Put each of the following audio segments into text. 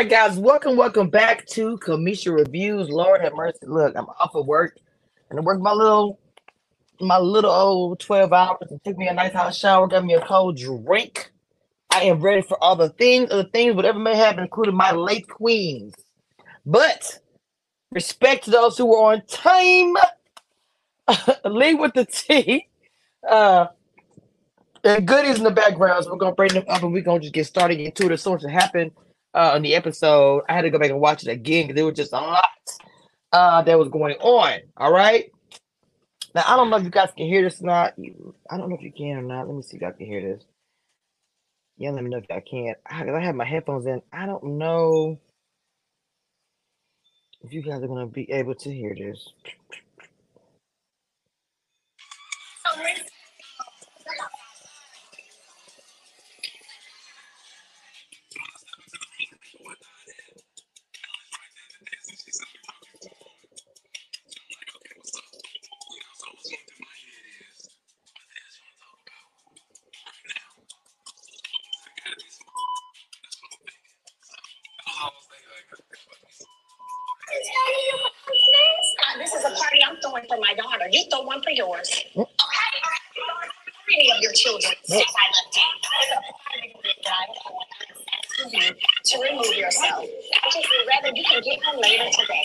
Right, guys, welcome, welcome back to Cameshia Reviews. Lord have mercy. Look, I'm off of work and I worked my little my little old 12 hours and took me a nice hot shower, got me a cold drink. I am ready for all the things, other things, whatever may happen, including my late queens. But respect to those who were on time. Lead with the T. Uh and goodies in the background. So we're gonna bring them up and we're gonna just get started into it as soon as it uh in the episode. I had to go back and watch it again because there was just a lot uh that was going on. All right. Now I don't know if you guys can hear this or not. I don't know if you can or not. Let me see if I can hear this. Yeah, let me know if I can't. I, I have my headphones in. I don't know if you guys are gonna be able to hear this. For yours. Mm. Okay? Any of your children mm. since I left you. To remove yourself. I just would rather you can get her later today.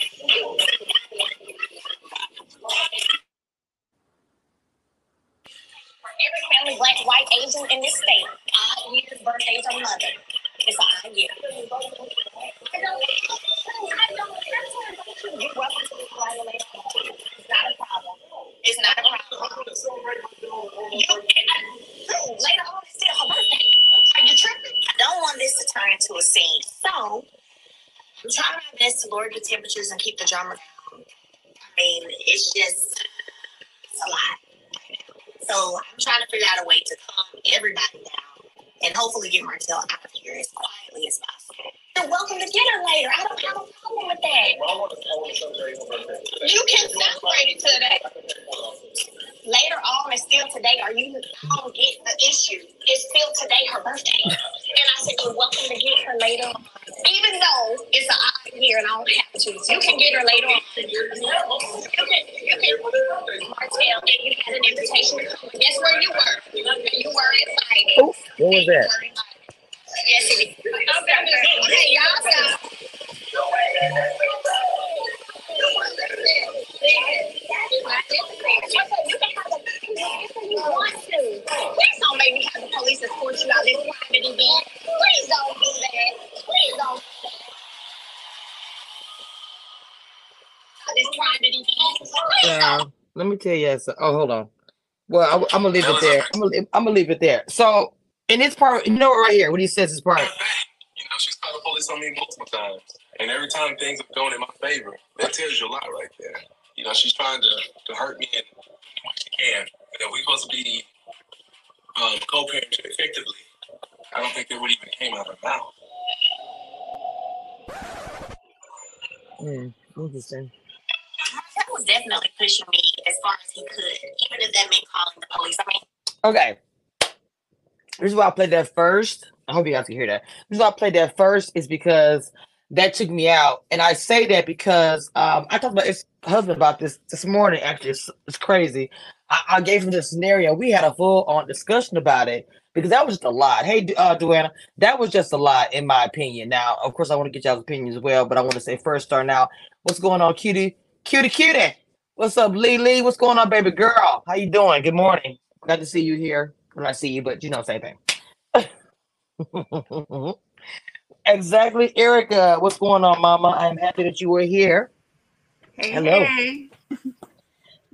For every family, black, white, Asian in this state, odd years, birthdays, or mother. It's an odd year. I don't, I don't, you're welcome to this violation. It's not a problem. It's not a problem. You can, later on, it's still her birthday. Are you tripping? I don't want this to turn into a scene. So, I'm trying my best to lower the temperatures and keep the drama. I mean, it's just it's a lot. So, I'm trying to figure out a way to calm everybody down and hopefully get Martell out of here as quietly as possible. You're welcome to her later. I don't have a problem with that. You can celebrate it today. Later on, it's still today. Are you? Don't get the issue. It's still today, her birthday. And I said, you're welcome to get her later on. Even though it's an year and I don't have to. You can get her later on. You can, you can, Martell, and you had an invitation to come. Guess where you were? You were invited. Oh, what was that? Me tell you. So, oh, hold on. Well, I, am gonna leave it there. I'm gonna, I'm gonna leave it there. So, in this part, you know, right here, what he says is part. You know, she's called the police on me multiple times. And every time things are going in my favor, that tells you a lot right there. You know, she's trying to, to hurt me in what she can. And we're supposed to be um, co-parenting effectively, I don't think that would even came out of her mouth. Hmm, interesting. Was definitely pushing me as far as he could, even if that meant calling the police. I mean, Okay. This is why I played that first. I hope you guys can hear that. This is why I played that first is because that took me out. And I say that because um, I talked about his husband about this this morning. Actually, it's, it's crazy. I, I gave him the scenario. We had a full on discussion about it because that was just a lot. Hey, uh, Duana, that was just a lot in my opinion. Now, of course, I want to get y'all's opinion as well, but I want to say first, start now. What's going on, cutie? Cutie, cutie. What's up, Lee? Lee, what's going on, baby girl? How you doing? Good morning. Glad to see you here. Well, not see you, but you know, same thing. exactly, Erica. What's going on, Mama? I'm happy that you were here. Hey, Hello. hey.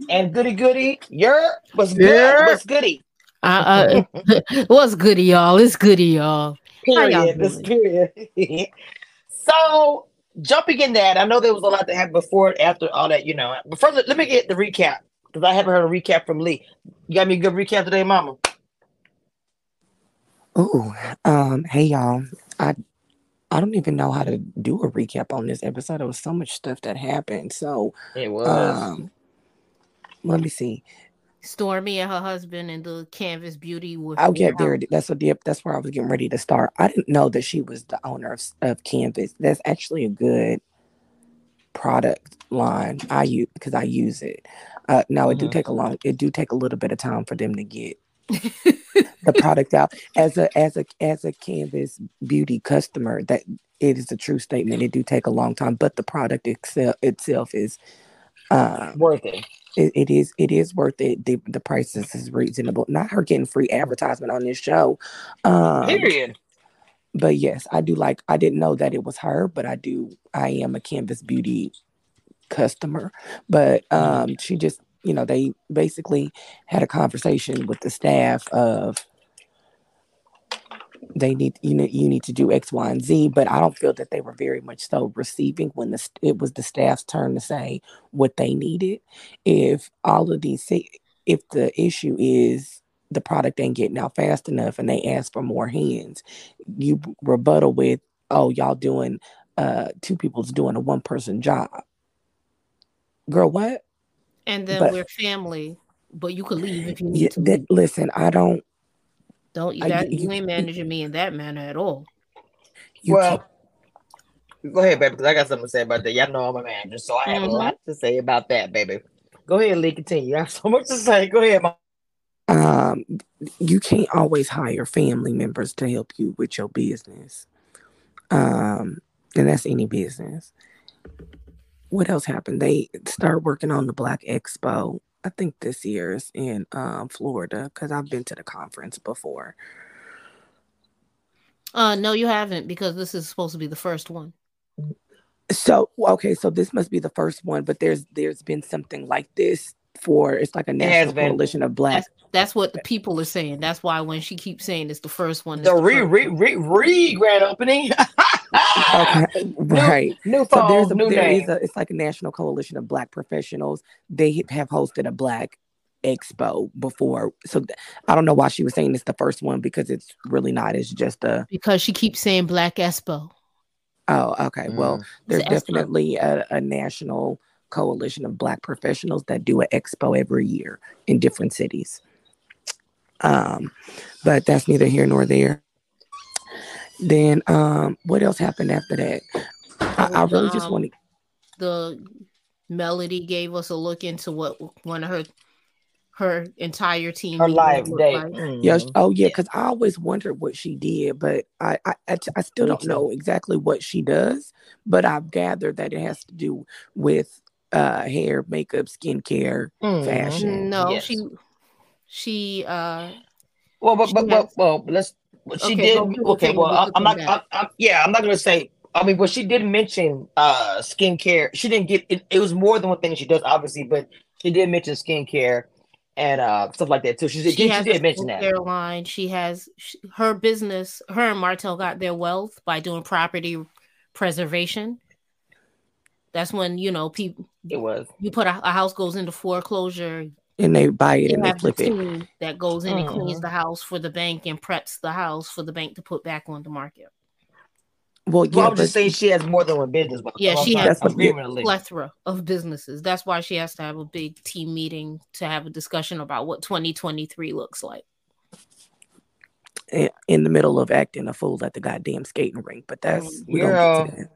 And goody goody, you're what's good? Yeah. What's goody? Uh, uh, what's goody, y'all? It's goody, y'all. How y'all Period. This period. so jumping in that, I know there was a lot that happened before and after all that, you know. But first, let me get the recap because I haven't heard a recap from Lee. You got me a good recap today, Mama. Ooh, um, hey y'all. I I don't even know how to do a recap on this episode. There was so much stuff that happened. So, It was. um, let me see. Stormy and her husband and the Canvas Beauty with I'll get there. That's what the, that's where I was getting ready to start. I didn't know that she was the owner of, of Canvas. That's actually a good product line. I use because I use it. Uh, now it do Mhm. take a long. It do take a little bit of time for them to get the product out. As a as a as a Canvas Beauty customer, that it is a true statement. It do take a long time, but the product itself itself is. Um, Worth it. It, it is it is worth it. The the prices is reasonable. Not her getting free advertisement on this show. Um Period. but yes, I do like I didn't know that it was her, but I do I am a Canvas Beauty customer. But um she just you know, they basically had a conversation with the staff of they need you know you need to do X, Y, and Z, but I don't feel that they were very much so receiving when the it was the staff's turn to say what they needed. If all of these if the issue is the product ain't getting out fast enough and they ask for more hands, you rebuttal with, oh, y'all doing uh two people's doing a one person job. Girl, what? And then But- we're family, but you could leave if you Yeah, need to. that, listen, I don't Don't you I- you- you ain't managing me in that manner at all. you well, go ahead, baby, because I got something to say about that. Y'all know I'm a manager, so I have Mhm. a lot to say about that, baby. Go ahead, Lee. Continue. I have so much to say. Go ahead, mom. um you can't always hire family members to help you with your business um and that's any business what else happened they start working on the black expo i think this year's in um florida because i've been to the conference before Uh no, you haven't because this is supposed to be the first one. so okay so this must be the first one but there's there's been something like this for it's like a national been. coalition of black That's that's what the people are saying. That's why when she keeps saying it's the first one, The the re re re re grand opening. okay right New So there's phone, a new there is name. a it's like a national coalition of black professionals. They have hosted a black expo before. So th- I don't know why she was saying it's the first one because it's really not. It's just a because she keeps saying Black Expo. oh okay. Well, Mm. there's It's definitely a, a national coalition of black professionals that do an expo every year in different cities. Um, but that's neither here nor there. Then um, what else happened after that? I, I really just Um, want to The Melody gave us a look into what one of her her entire team Her meetings live look date. like. Yeah. Mhm. Oh, yeah. Because I always wondered what she did, but I, I, I, t- I still don't know exactly what she does. But I've gathered that it has to do with uh, hair, makeup, skincare, Mhm. fashion. No, Yes. she she uh Well, but She but, but has- well, let's. Well, she Okay, did. go- go Okay, continue. well, I, can I'm not. I, I, yeah, I'm not gonna say. I mean, well, she did mention uh skincare. She didn't get it. It was more than one thing she does, obviously, but she did mention skincare and uh stuff like that too. She did. she She, has did a mention that. skincare line. She has sh her business. Her and Martel got their wealth by doing property preservation. That's when you know people. It was. You put a, a house goes into foreclosure. And they buy it They and they have the flip it. that goes in and cleans Mhm. the house for the bank and preps the house for the bank to put back on the market. Well, Well, I'm just saying she has more than one business. But Yeah, she has I'm a agreeing. Plethora of businesses. That's why she has to have a big team meeting to have a discussion about what 2023 looks like. in in the middle of acting a fool at the goddamn skating rink. But that's we don't get to that.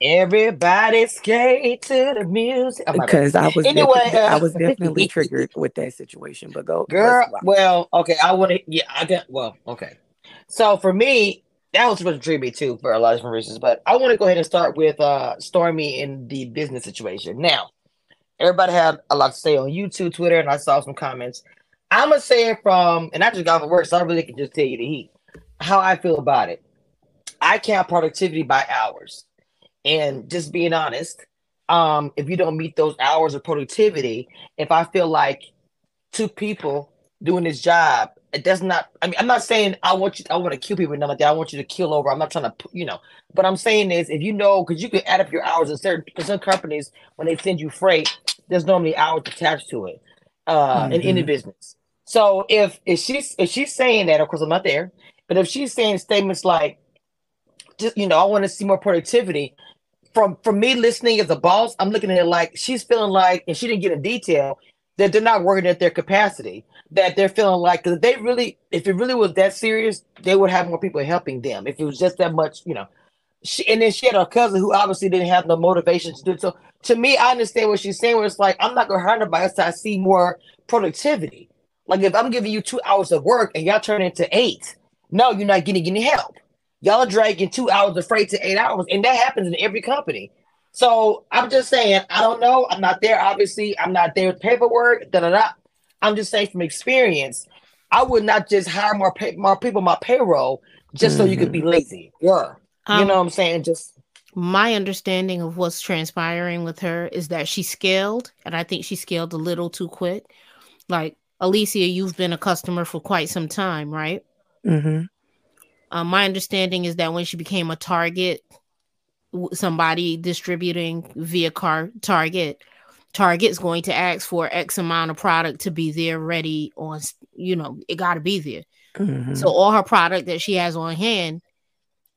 Everybody skate to the music. Oh. Because I was Anyway, defi- I uh, was definitely triggered with that situation. But go, Girl, well, okay, I want to. Yeah, I got. Well, okay. So for me, that was supposed to trigger me too for a lot of different reasons. But I want to go ahead and start with uh Stormy in the business situation. Now, everybody had a lot to say on YouTube, Twitter, and I saw some comments. I'm gonna say it from, and I just got off work, so I really can just tell you the heat. How I feel about it. I count productivity by hours, and just being honest, um, if you don't meet those hours of productivity, if I feel like two people doing this job, it does not. I mean, I'm not saying I want you. I want to kill people and nothing like that. I want you to kill over. I'm not trying to, you know. But I'm saying is, if you know, because you can add up your hours in certain in some companies when they send you freight, there's normally hours attached to it, uh, in any Mhm. business. So if if she's if she's saying that, of course I'm not there, but if she's saying statements like, just you know, I want to see more productivity. From from me listening as a boss, I'm looking at it like she's feeling like, and she didn't get in detail. that they're not working at their capacity. That they're feeling like because they really, if it really was that serious, they would have more people helping them. If it was just that much, you know. She, and then she had a cousin who obviously didn't have no motivation to do it. So to me, I understand what she's saying. Where it's like I'm not gonna hire nobody until I see more productivity. Like if I'm giving you two hours of work and y'all turn into eight, no, you're not getting any help. Y'all are dragging two hours of freight to eight hours, and that happens in every company. So I'm just saying, I don't know. I'm not there. Obviously, I'm not there with paperwork. Da da da. I'm just saying from experience, I would not just hire more pay, more people my payroll just mm-hmm. so you could be lazy. Yeah, um, you know what I'm saying? Just my understanding of what's transpiring with her is that she scaled, and I think she scaled a little too quick. Like Alicia, you've been a customer for quite some time, right? Mm-hmm. Um, my understanding is that when she became a target, somebody distributing via car Target, Target's going to ask for X amount of product to be there ready on, you know, it got to be there. Mm-hmm. So all her product that she has on hand,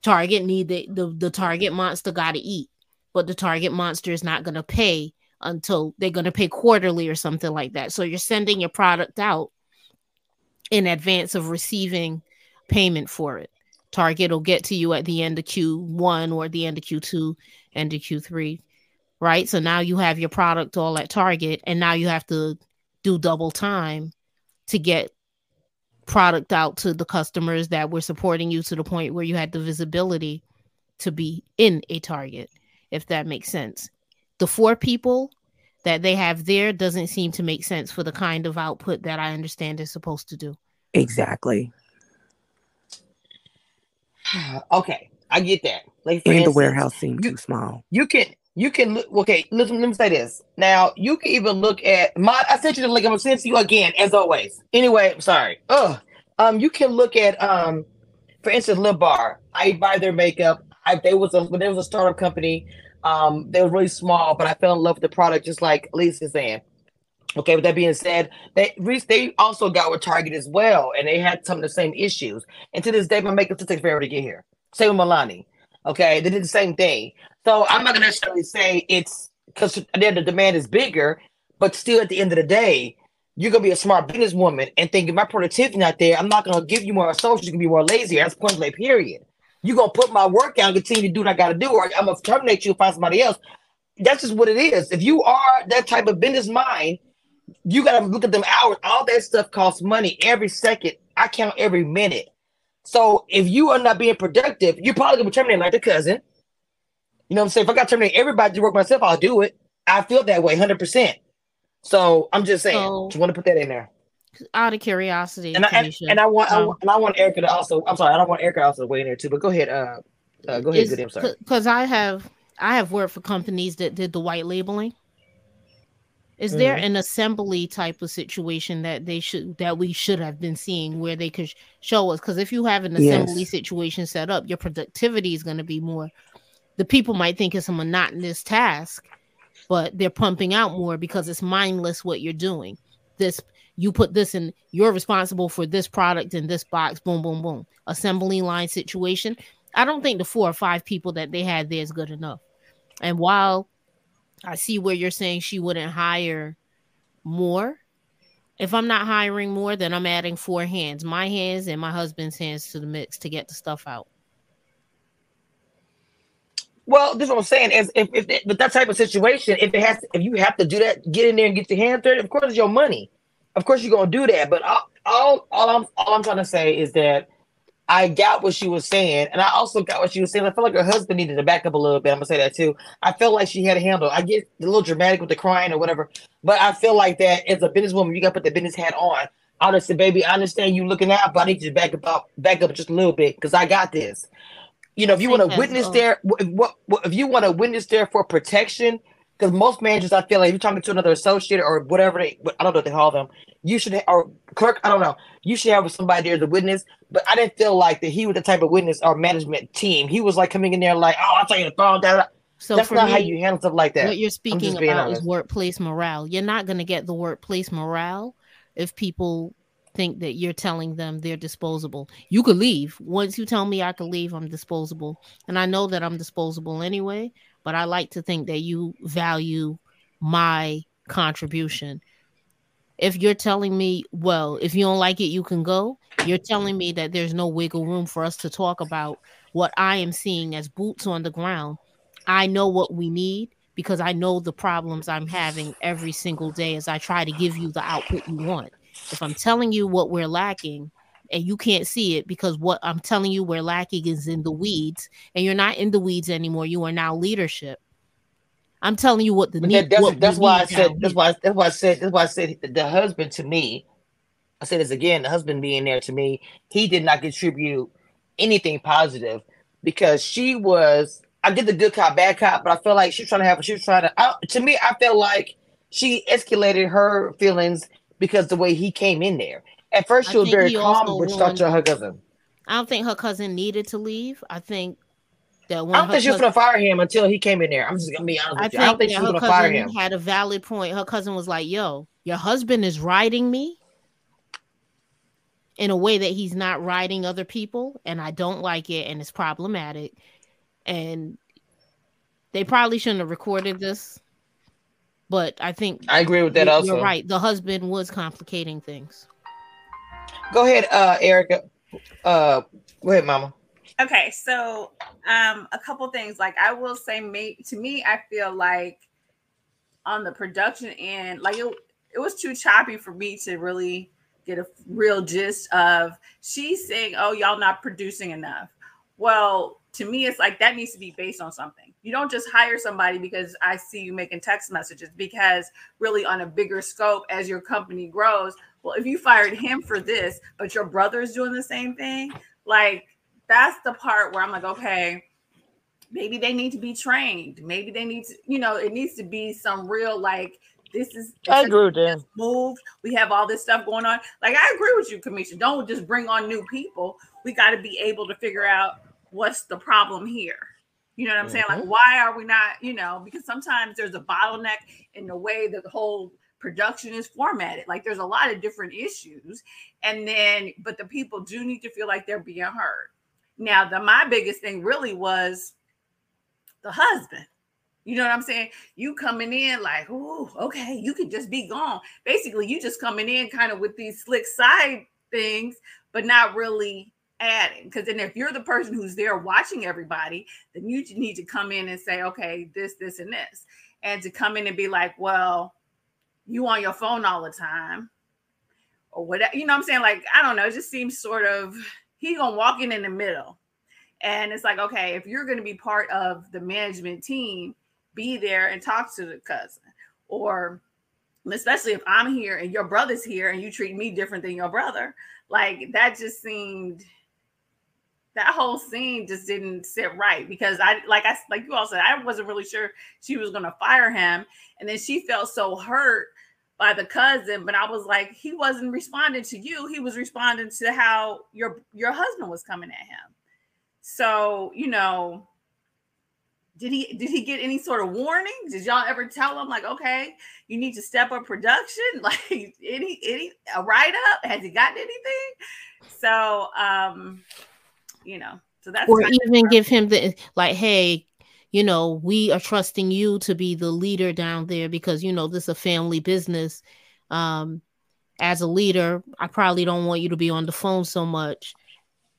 Target need the, the, the Target monster got to eat, but the Target monster is not going to pay until they're going to pay quarterly or something like that. So you're sending your product out in advance of receiving payment for it. Target will get to you at the end of Q1 or the end of Q2, end of Q3, right? So now you have your product all at Target, and now you have to do double time to get product out to the customers that were supporting you to the point where you had the visibility to be in a Target, if that makes sense. The four people that they have there doesn't seem to make sense for the kind of output that I understand is supposed to do. Exactly. okay, I get that. Like and instance, the warehouse seemed too small. You can you can look okay, listen, let me say this. Now you can even look at my I sent you the link, I'm gonna send to you again, as always. Anyway, I'm sorry. Ugh. Um, you can look at um, for instance, Lip Bar. I buy their makeup. I they was a when there was a startup company, um, they were really small, but I fell in love with the product just like Lisa's saying. Okay, with that being said, they they also got with Target as well, and they had some of the same issues. And to this day, my makeup still takes forever to get here. Same with Milani. Okay, they did the same thing. So I'm not gonna necessarily say it's because then the demand is bigger, but still at the end of the day, you're gonna be a smart businesswoman and thinking my productivity not there. I'm not gonna give you more associates. You can be more lazy. That's point blank. Period. You're gonna put my work out and continue to do what I gotta do, or I'm gonna terminate you and find somebody else. That's just what it is. If you are that type of business mind you got to look at them hours. All that stuff costs money every second. I count every minute. So if you are not being productive, you're probably gonna be terminated like the cousin. You know what I'm saying? If I got to terminate everybody to work myself, I'll do it. I feel that way 100%. So I'm just saying, so, just want to put that in there. Out of curiosity, and I, and, and I want, um, I want, and I want Erica to also. I'm sorry, I don't want Erica also to weigh in there too. But go ahead, uh, uh go ahead, good. I'm sorry. Because I have, I have worked for companies that did the white labeling. Is there mm-hmm. an assembly type of situation that they should that we should have been seeing where they could show us? Because if you have an assembly yes. situation set up, your productivity is going to be more. The people might think it's a monotonous task, but they're pumping out more because it's mindless what you're doing. This you put this in, you're responsible for this product in this box. Boom, boom, boom. Assembly line situation. I don't think the four or five people that they had there is good enough. And while I see where you're saying she wouldn't hire more. If I'm not hiring more, then I'm adding four hands, my hands and my husband's hands to the mix to get the stuff out. Well, this is what I'm saying is if, if, if that type of situation, if it has, to, if you have to do that, get in there and get your hands dirty. Of course, it's your money. Of course, you're gonna do that. But all, all, all I'm all I'm trying to say is that I got what she was saying, and I also got what she was saying. I felt like her husband needed to back up a little bit. I'm gonna say that too. I felt like she had a handle. I get a little dramatic with the crying or whatever, but I feel like that as a businesswoman, you gotta put the business hat on. Said, baby, I understand you looking out, but I need you to back up, back up just a little bit because I got this. You know, if you want to witness oh. there, what, what if you want to witness there for protection? Because most managers, I feel like, if you're talking to another associate or whatever they, I don't know what they call them, you should or clerk, I don't know. You should have somebody there as a witness. But I didn't feel like that he was the type of witness or management team. He was like coming in there like, oh, I'll tell you the phone. That so that's not me, how you handle stuff like that. What you're speaking about is workplace morale. You're not going to get the workplace morale if people think that you're telling them they're disposable. You could leave. Once you tell me I could leave, I'm disposable. And I know that I'm disposable anyway, but I like to think that you value my contribution if you're telling me, well, if you don't like it, you can go, you're telling me that there's no wiggle room for us to talk about what I am seeing as boots on the ground. I know what we need because I know the problems I'm having every single day as I try to give you the output you want. If I'm telling you what we're lacking and you can't see it because what I'm telling you we're lacking is in the weeds and you're not in the weeds anymore, you are now leadership. I'm telling you what the But need. that, that's what that's why I said that's why that's why I said that's why I said the husband to me. I said this again. The husband being there to me, he did not contribute anything positive because she was. I get the good cop, bad cop, but I feel like she was trying to have. She was trying to. I, to me, I felt like she escalated her feelings because the way he came in there. At first, she was very calm, also but she talked to her cousin. I don't think her cousin needed to leave. I think that when I don't think she was gonna fire him until he came in there. I'm just gonna be honest I with you. I don't think think she was her gonna fire cousin him. had a valid point. Her cousin was like, "Yo, your husband is riding me in a way that he's not riding other people, and I don't like it, and it's problematic." And they probably shouldn't have recorded this, but I think I agree with that. you- Also, you're right. The husband was complicating things. Go ahead, uh, Erica. Uh, go ahead, Mama. Okay, so um, a couple things. Like I will say, me to me, I feel like on the production end, like it, it was too choppy for me to really get a real gist of. She's saying, "Oh, y'all not producing enough." Well, to me, it's like that needs to be based on something. You don't just hire somebody because I see you making text messages. Because really, on a bigger scope, as your company grows, well, if you fired him for this, but your brother's doing the same thing, like that's the part where I'm like, okay, maybe they need to be trained. Maybe they need to, you know, it needs to be some real like this is I agree with that. moved. We have all this stuff going on. Like I agree with you, Commissioner. Don't just bring on new people. We got to be able to figure out what's the problem here. You know what I'm saying? Like, mm-hmm. why are we not, you know, because sometimes there's a bottleneck in the way that the whole production is formatted. Like there's a lot of different issues. And then, but the people do need to feel like they're being heard. Now, the my biggest thing really was the husband. You know what I'm saying? You coming in like, oh, okay, you could just be gone. Basically, you just coming in kind of with these slick side things, but not really adding. Because then if you're the person who's there watching everybody, then you need to come in and say, okay, this, this, and this. And to come in and be like, well, you on your phone all the time. Or whatever, you know what I'm saying? Like, I don't know, it just seems sort of he gonna walk in in the middle. And it's like, okay, if you're gonna be part of the management team, be there and talk to the cousin. Or especially if I'm here and your brother's here and you treat me different than your brother, like that just seemed that whole scene just didn't sit right because I like I like you all said, I wasn't really sure she was gonna fire him. And then she felt so hurt by the cousin, but I was like, he wasn't responding to you, he was responding to how your your husband was coming at him. So, you know, did he did he get any sort of warning? Did y'all ever tell him like, okay, you need to step up production? Like any any a write up? Has he gotten anything? So um, you know, so that's or even give him the like, hey, you know, we are trusting you to be the leader down there because you know this is a family business. Um, as a leader, I probably don't want you to be on the phone so much,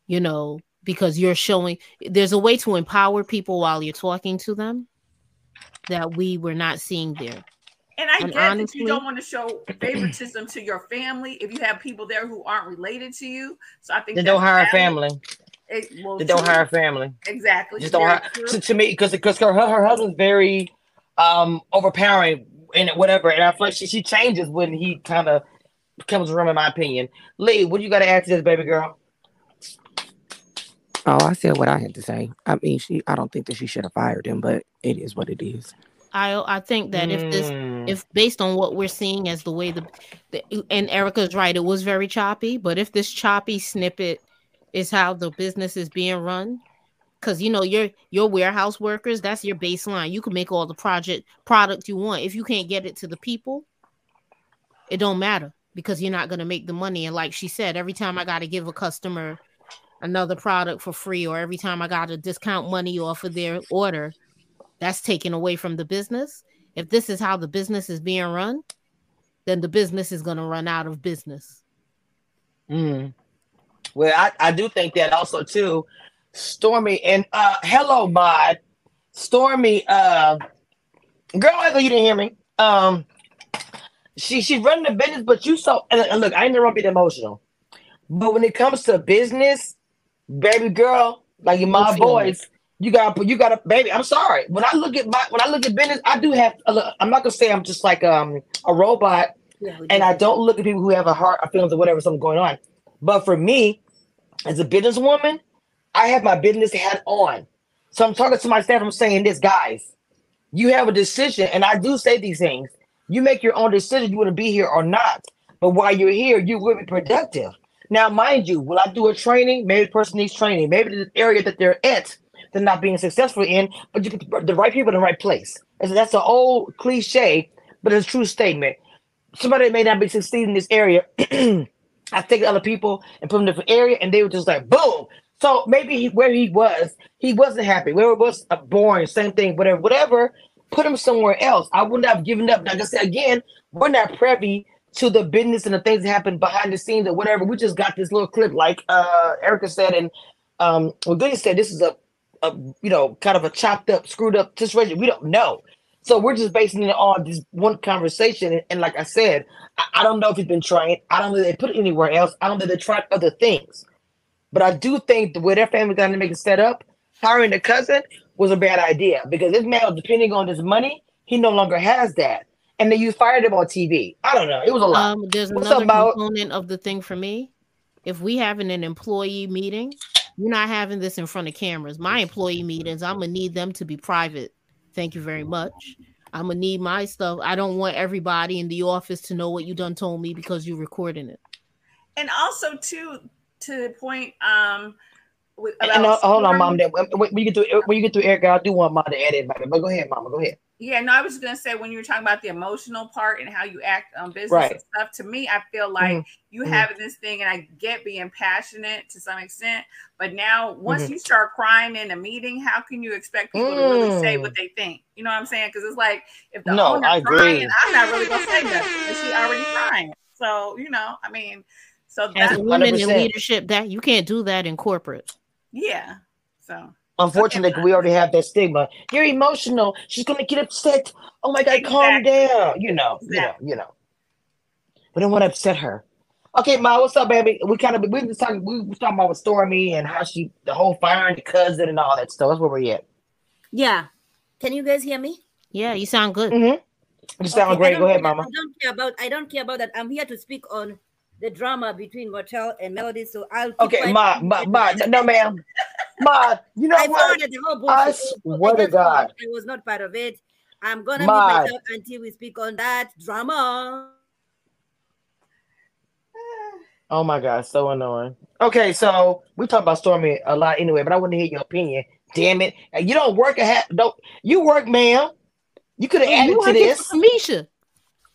you know, because you're showing there's a way to empower people while you're talking to them that we were not seeing there. And I And get that honestly- you don't want to show favoritism to your family if you have people there who aren't related to you. So I think Then don't that's hire a family. It, well, Then don't true. hire family. exactly. Just don't hire. true. To, to me, because because her her husband's very um overpowering and whatever, and I feel like she, she changes when he kind of comes around. In my opinion, Lee, what do you got to add to this, baby girl? Oh, I said what I had to say. I mean, she. I don't think that she should have fired him, but it is what it is. I I think that if this Mm. if based on what we're seeing as the way the, the and Erica's right, it was very choppy. But if this choppy snippet is how the business is being run, because you know your your warehouse workers, that's your baseline. You can make all the project product you want. If you can't get it to the people, it don't matter because you're not gonna make the money. And like she said, every time I gotta give a customer another product for free, or every time I gotta discount money off of their order, that's taken away from the business. If this is how the business is being run, then the business is going to run out of business. Mm. Well, I, I do think that also too. Stormy and uh hello mod. Stormy uh girl, I thought you didn't hear me. Um she she's running the business, but you so and, look, I ain't never be emotional. But when it comes to business, baby girl, like your my boys, you gotta you gotta baby. I'm sorry. When I look at my when I look at business, I do have a look, I'm not gonna say I'm just like um a robot Yeah, and. I don't look at people who have a heart or feelings or whatever, something going on. But for me, as a businesswoman, I have my business hat on. So I'm talking to my staff, I'm saying this, guys, you have a decision, and I do say these things. You make your own decision, you want to be here or not. But while you're here, you will be productive. Now, mind you, will I do a training? Maybe the person needs training. Maybe the area that they're at, they're not being successful in, but you put the right people in the right place. And that's an old cliche, but it's a true statement somebody may not be succeeding in this area. I take other people and put them in a different area, and they were just like, boom. So maybe he, where he was, he wasn't happy. Where it was uh, boring, same thing, whatever, whatever. Put him somewhere else. I wouldn't have given up. Like I said again, we're not privy to the business and the things that happen behind the scenes or whatever. We just got this little clip, like uh Erica said, and um, well, Goody said this is a, a you know kind of a chopped up, screwed up situation. We don't know. So we're just basing it on this one conversation. And, and like I said, I, I don't know if he's been trained. I don't know if they put it anywhere else. I don't know if they tried other things. But I do think the way their family dynamic is set up, hiring the cousin was a bad idea because this man was depending on his money. He no longer has that. And then you fired him on TV. I don't know. It was a lot. Um, there's What's another Mo? component of the thing for me. If we having an employee meeting, you're not having this in front of cameras. My employee meetings, I'm gonna need them to be private. Thank you very much. I'm gonna need my stuff. I don't want everybody in the office to know what you done told me because you're recording it. And also too to the point um with, And, and, uh, hold on, Stormy- mom. Then when when you get through, when you get through, Erica, I do want mom to edit, baby. But go ahead, mama. Go ahead. Yeah, no, I was just gonna say when you were talking about the emotional part and how you act on business Right. and stuff. To me, I feel like Mhm. you Mhm. having this thing, and I get being passionate to some extent, but now once Mhm. you start crying in a meeting, how can you expect people to really say Mm. what they think? You know what I'm saying? Because it's like if the No, owner I agree. crying, I'm not really gonna say nothing because she already crying. So you know, I mean, so As that's a woman in 100%. leadership, that you can't do that in corporate. yeah. So Unfortunately, we already have that stigma. You're emotional. She's gonna get upset. Oh my god, calm down. You know, Exactly. you know, you know. We don't want to upset her. Okay, Ma, what's up, baby? We kind of we was talking we was talking about with Stormy and how she the whole firing the cousin and all that stuff. That's where we're at. Yeah. Can you guys hear me? Yeah, you sound good. Mm-hmm. You sound Okay, great. Go ahead, Mama. I don't care about. I don't care about that. I'm here to speak on the drama between Martel and Melody. So I'll. Okay, quiet. Ma, Ma, Ma, no, ma'am. You know I what? forwarded the whole bullshit. I swear to God. I was not part of it. I'm gonna mute myself until we speak on that drama. Oh my god, so annoying. Okay, so we talk about Stormy a lot anyway, but I want to hear your opinion. Damn it, you don't work a hat. Don't you work, ma'am? You could have Oh, added to this. Misha.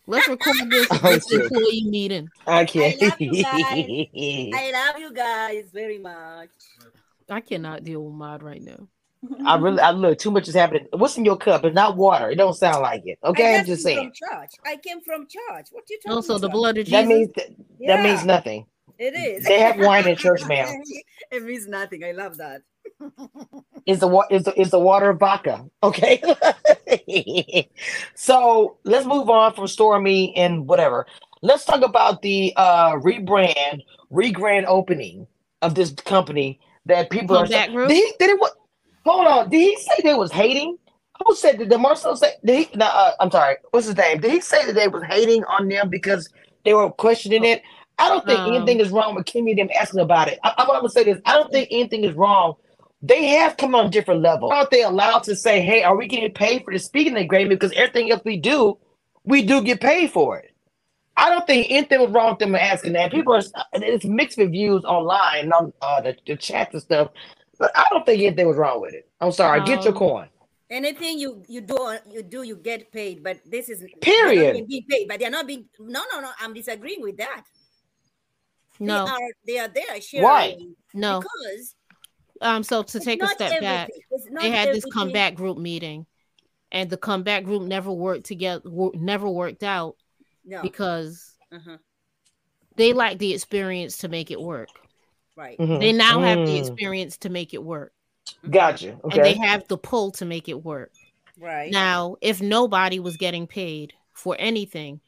Let's record this, Oh, this employee meeting. Can't. I love you I love you guys very much. I cannot deal with mod right now. I really, I look. Too much is happening. What's in your cup? It's not water. It don't sound like it. Okay, I I'm just saying. From church. I came from church. What you talking Also, Oh, the about? blood of Jesus. That means that, Yeah, that means nothing. it is. They have wine in church, ma'am. it means nothing. I love that. Is the water is the is the water of vodka? Okay. so let's move on from Stormy and whatever. Let's talk about the uh rebrand, regrand opening of this company that people are. Comeback group? Did he, did it? What? Hold on. Did he say they was hating? Who said that? Did Marsau say? Did he? No, uh, I'm sorry. What's his name? Did he say that they was hating on them because they were questioning it? I don't think Um, anything is wrong with Kimmy and them asking about it. I, I'm gonna say this. I don't think anything is wrong. They have come on a different level. Aren't they allowed to say, "Hey, are we getting paid for the speaking agreement?" Because everything else we do, we do get paid for it. I don't think anything was wrong with them asking that. People are it's mixed reviews online on uh, the, the chats and stuff, but I don't think anything was wrong with it. I'm sorry. Get your Um, coin. Anything you you do you do you get paid, but this is they're Period. being- being paid, but they're not being. No, no, no. I'm disagreeing with that. No, they are they are there sharing Why? no. because Um, so to take a step back, everything. It's they had this everything. comeback group meeting, and the comeback group never worked together, wo- never worked out No. because Uh-huh. they lack the experience to make it work. Right. Mhm. They now have the Mm. experience to make it work. Gotcha. And they have the pull to make it work. Right. Now, if nobody was getting paid for anything,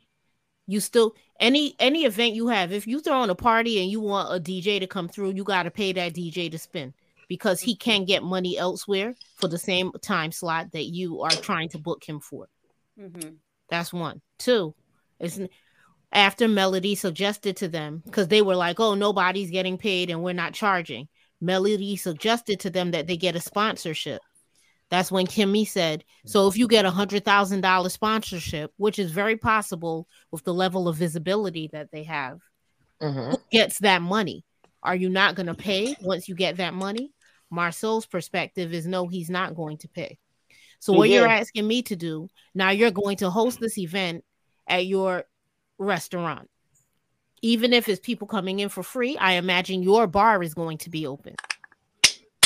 you still any any event you have, if you throw in a party and you want a DJ to come through, you got to pay that DJ to spin because he can get money elsewhere for the same time slot that you are trying to book him for. Mm-hmm. That's one. Two is after Melody suggested to them because they were like, "Oh, nobody's getting paid and we're not charging." Melody suggested to them that they get a sponsorship. That's when Kimmy said, "So if you get a hundred thousand dollar sponsorship, which is very possible with the level of visibility that they have, Mhm. who gets that money? Are you not going to pay once you get that money?" Marsau's perspective is no, he's not going to pay. So what you're asking me to do now, you're going to host this event at your restaurant. Even if it's people coming in for free, I imagine your bar is going to be open.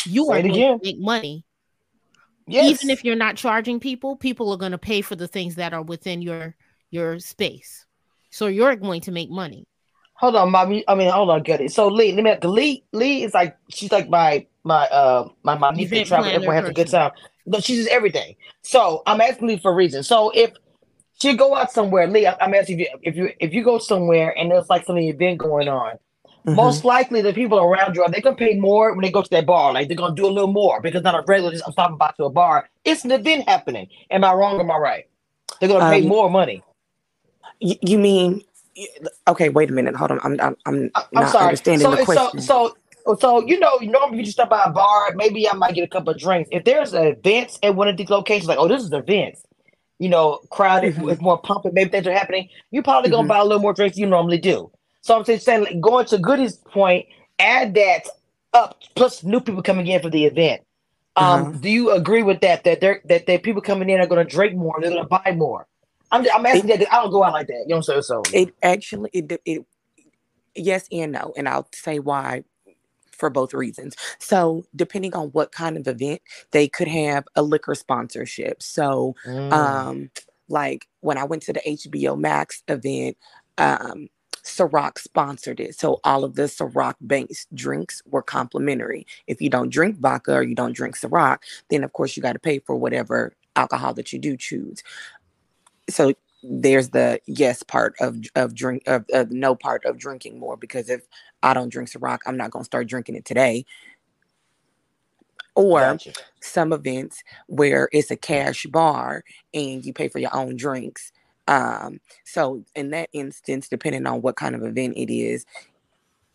You Say are going again. to make money. Yes. Even if you're not charging people, people are going to pay for the things that are within your your space. So you're going to make money. Hold on, mommy. I mean, hold on, get it. So Lee, let me Lee. Lee is like she's like my my uh my my niece that travel. Everyone has a good time. But she's just everything. So I'm asking Lee for a reason. So if she go out somewhere, Lee, I'm asking you if you if you go somewhere and there's like some event going on, Mhm. most likely the people around you are they gonna pay more when they go to that bar. Like they're gonna do a little more because not a regular just I'm stopping by to a bar. It's an event happening. Am I wrong or am I right? They're gonna pay Um, more money. Y- you mean? Okay, wait a minute. Hold on. I'm I'm, I'm I- I'm not sorry. understanding So, the so, question. so, so, you know, normally you just stop by a bar, maybe I might get a couple of drinks. If there's an event at one of these locations, like, oh, this is an event, you know, crowded, Mhm. it's more pumping, maybe things are happening, you're probably gonna Mhm. buy a little more drinks than you normally do. So I'm just saying, like, going to Goody's point, add that up, plus new people coming in for the event. Um, Uh-huh. do you agree with that? That they're that that people coming in are gonna drink more, they're gonna buy more. I'm I'm asking that. I don't go out like that. You know what I'm saying? So It actually it it yes and no, and I'll say why for both reasons. So depending on what kind of event, they could have a liquor sponsorship. So Mm. um like when I went to the HBO Max event, um Ciroc sponsored it. So all of the Ciroc based drinks were complimentary. If you don't drink vodka or you don't drink Ciroc, then of course you got to pay for whatever alcohol that you do choose. So there's the yes part of of drink of, of no part of drinking more because if I don't drink Ciroc, I'm not gonna start drinking it today. Or Gotcha. some events where it's a cash bar and you pay for your own drinks. Um, so in that instance, depending on what kind of event it is,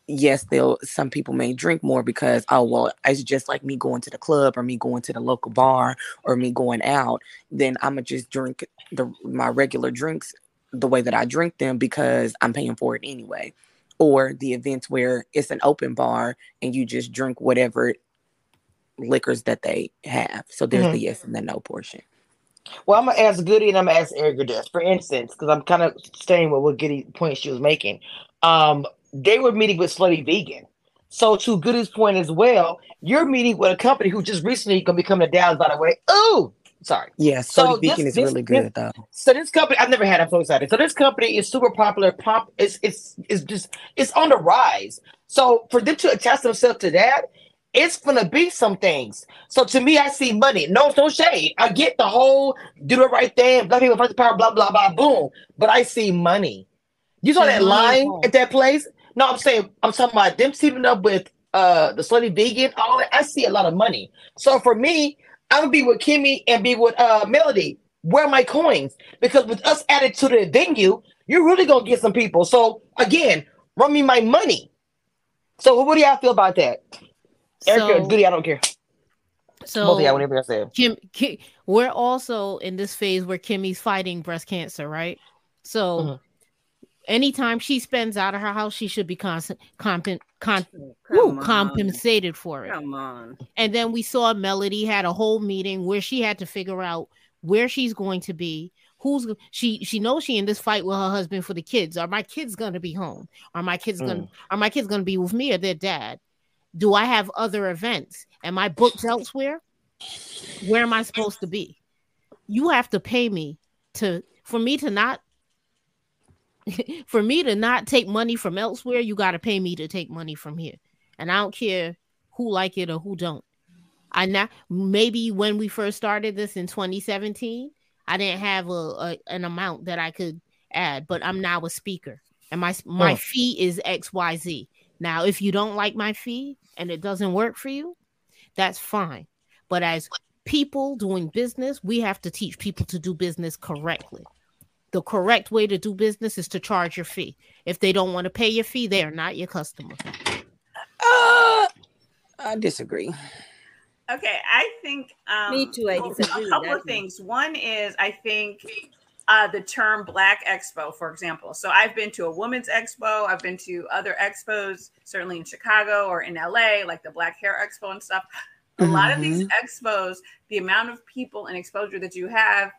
yes, they'll some people may drink more because oh well, it's just like me going to the club or me going to the local bar or me going out. Then I'm gonna just drink the my regular drinks the way that I drink them because I'm paying for it anyway. Or the events where it's an open bar and you just drink whatever liquors that they have. So there's Mhm. the yes and the no portion. Well, I'm gonna ask Goody and I'm gonna ask Erica this. For instance, because I'm kind of staying with what Goody point she was making. Um, they were meeting with Slutty Vegan. So to Goody's point as well, you're meeting with a company who just recently gonna be coming to Dallas, by the way. Oh, sorry. Yeah, So Beacon is this- really this- good though. So this company, I've never had. I'm so excited. So this company is super popular. Pop, it's it's it's just it's on the rise. So for them to attach themselves to that, it's gonna be some things. So to me, I see money. No, no shade. I get the whole do the right thing, black people fight the power, blah blah blah, boom. But I see money. You saw that mm-hmm. line at that place? No, I'm saying I'm talking about them teaming up with uh the slutty vegan. All that. I see a lot of money. So for me, I'm gonna be with Kimmy and be with uh Melody. Where are my coins? Because with us added to the venue, you're really gonna get some people. So again, run me my money. So what do y'all feel about that? Erica, So, Goody, I don't care. Both of y'all, whatever y'all say. Kim, Ki we're also in this phase where Kimmy's fighting breast cancer, right? So Mhm. Anytime she spends out of her house, she should be cons- compen- con- Come woo, compensated for it. Come on. And then we saw Melody had a whole meeting where she had to figure out where she's going to be. Who's she? She knows she in this fight with her husband for the kids. Are my kids gonna be home? Are my kids gonna mm. Are my kids gonna be with me or their dad? Do I have other events? Am I booked elsewhere? Where am I supposed to be? You have to pay me to for me to not for me to not take money from elsewhere, you got to pay me to take money from here. And I don't care who like it or who don't. I now maybe when we first started this in 2017, I didn't have a, a an amount that I could add, but I'm now a speaker, and my my fee is X Y Z. Now, if you don't like my fee and it doesn't work for you, that's fine. But as people doing business, we have to teach people to do business correctly. The correct way to do business is to charge your fee. If they don't want to pay your fee, they are not your customer. Uh, I disagree. Okay, I think um, Me too, I well, disagree A couple of one. things. One is I think uh, the term Black Expo, for example. So I've been to a women's expo. I've been to other expos, certainly in Chicago or in LA, like the Black Hair Expo and stuff. A lot of these expos, the amount of people and exposure that you have,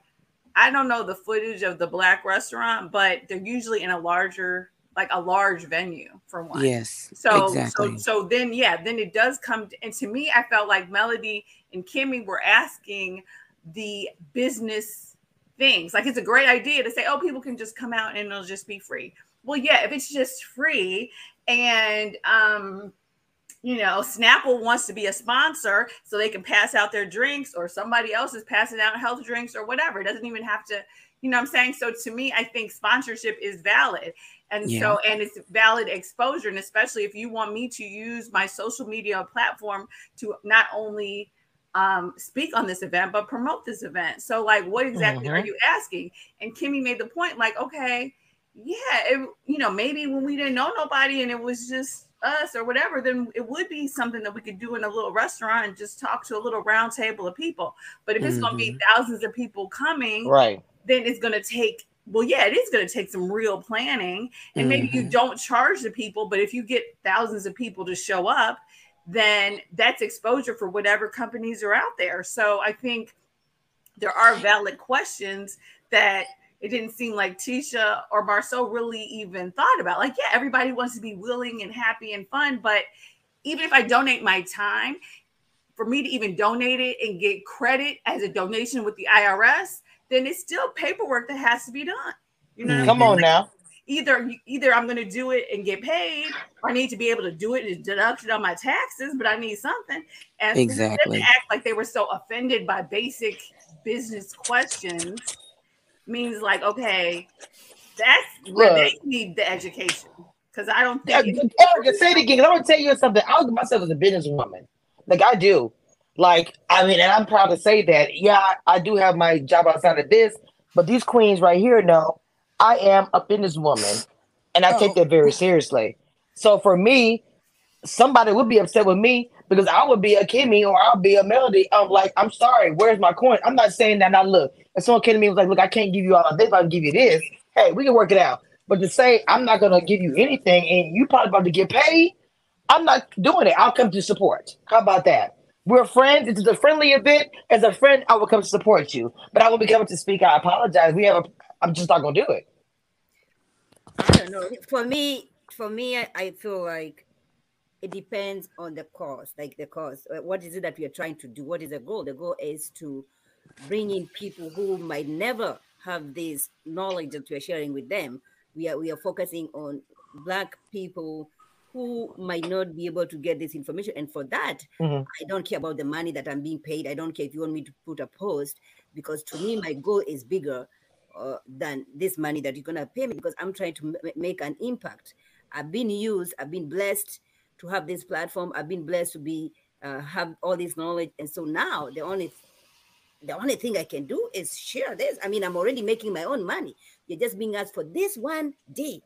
I don't know the footage of the Black restaurant, but they're usually in a larger, like a large venue for one. Yes, So exactly. so so then yeah, then it does come to, and to me I felt like Melody and Kimmy were asking the business things. Like it's a great idea to say, oh, people can just come out and it'll just be free. Well, yeah, if it's just free and um you know, Snapple wants to be a sponsor so they can pass out their drinks or somebody else is passing out health drinks or whatever. It doesn't even have to, you know what I'm saying? So to me, I think sponsorship is valid. And Yeah. so, and it's valid exposure. And especially if you want me to use my social media platform to not only um, speak on this event, but promote this event. So, like, what exactly are Mhm. you asking? And Kimmy made the point, like, okay, yeah, it, you know, maybe when we didn't know nobody and it was just us or whatever, then it would be something that we could do in a little restaurant and just talk to a little round table of people. But if it's going to be thousands of people coming, Right. then it's going to take well yeah it is going to take some real planning and maybe you Mhm. don't charge the people but if you get thousands of people to show up then that's exposure for whatever companies are out there so i think there are valid questions that it didn't seem like Tisha or Marsau really even thought about. Like, yeah, everybody wants to be willing and happy and fun, but even if I donate my time, for me to even donate it and get credit as a donation with the IRS, then it's still paperwork that has to be done. You know, Come on now. either either I'm going to do it and get paid, or I need to be able to do it and deduct it on my taxes, but I need something. And Exactly. act like they were so offended by basic business questions means like, okay, that's where they need the education. Because I don't Yeah, think but Erica, say it again. 'cause I'm gonna tell you something. I look at myself as a businesswoman. Like I do. Like, I mean, and I'm proud to say that. Yeah, I, I do have my job outside of this, but these queens right here know I am a businesswoman. And I take Oh. that very seriously. So for me, somebody would be upset with me because I would be a Kimmy or I'll be a Melody. I'm like, I'm sorry, where's my coin? I'm not saying that. Now look, if someone came to me and was like, look, I can't give you all this, I can give you this. Hey, we can work it out. But to say I'm not gonna give you anything and you probably about to get paid, I'm not doing it. I'll come to support. How about that? We're friends. It's a friendly event. As a friend, I will come to support you. But I will be coming to speak. I apologize. We have a. I'm just not gonna do it. I don't know. For me, for me, I, I feel like it depends on the cause. Like the cause. Uh, What is it that we are trying to do? What is the goal? The goal is to bring in people who might never have this knowledge that we are sharing with them. We are we are focusing on black people who might not be able to get this information. And for that, Mhm. I don't care about the money that I'm being paid. I don't care if you want me to put a post because to me, my goal is bigger uh, than this money that you're gonna pay me because I'm trying to ma- make an impact. I've been used. I've been blessed to have this platform. I've been blessed to be uh, have all this knowledge, and so now the only the only thing I can do is share this. I mean, I'm already making my own money. You're just being asked for this one day.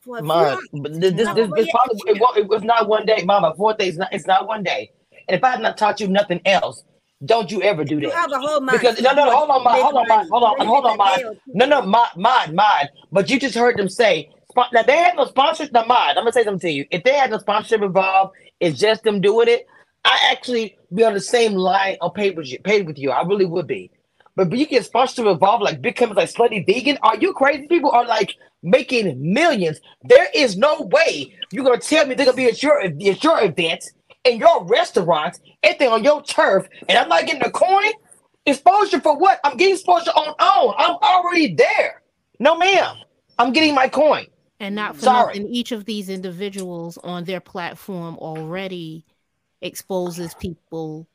For Mom, but this this this, this probably it, it was not one day, Mama. Fourth day is not. It's not one day. And if I have not taught you nothing else, don't you ever do You that. have a whole month. Because no, no, to hold on, Mom, hold on, money. hold on, hold on, a Mom. day or two No, no, days. mod, mod, mod. But you just heard them say. Now they had no sponsors. Now, mod. I'm gonna say something to you. If they had no sponsorship involved, it's just them doing it. I actually be on the same line on paid with you. Paid with you. I really would be. But, but you get sponsorship involved, like big companies like Slutty Vegan. Are you crazy? People are like making millions. There is no way you're gonna tell me they're gonna be at your at your events in your restaurants, anything on your turf, and I'm not getting a coin. Exposure for what? I'm getting exposure on own. I'm already there. No, ma'am. I'm getting my coin. And not for Sorry. nothing, each of these individuals on their platform already exposes people,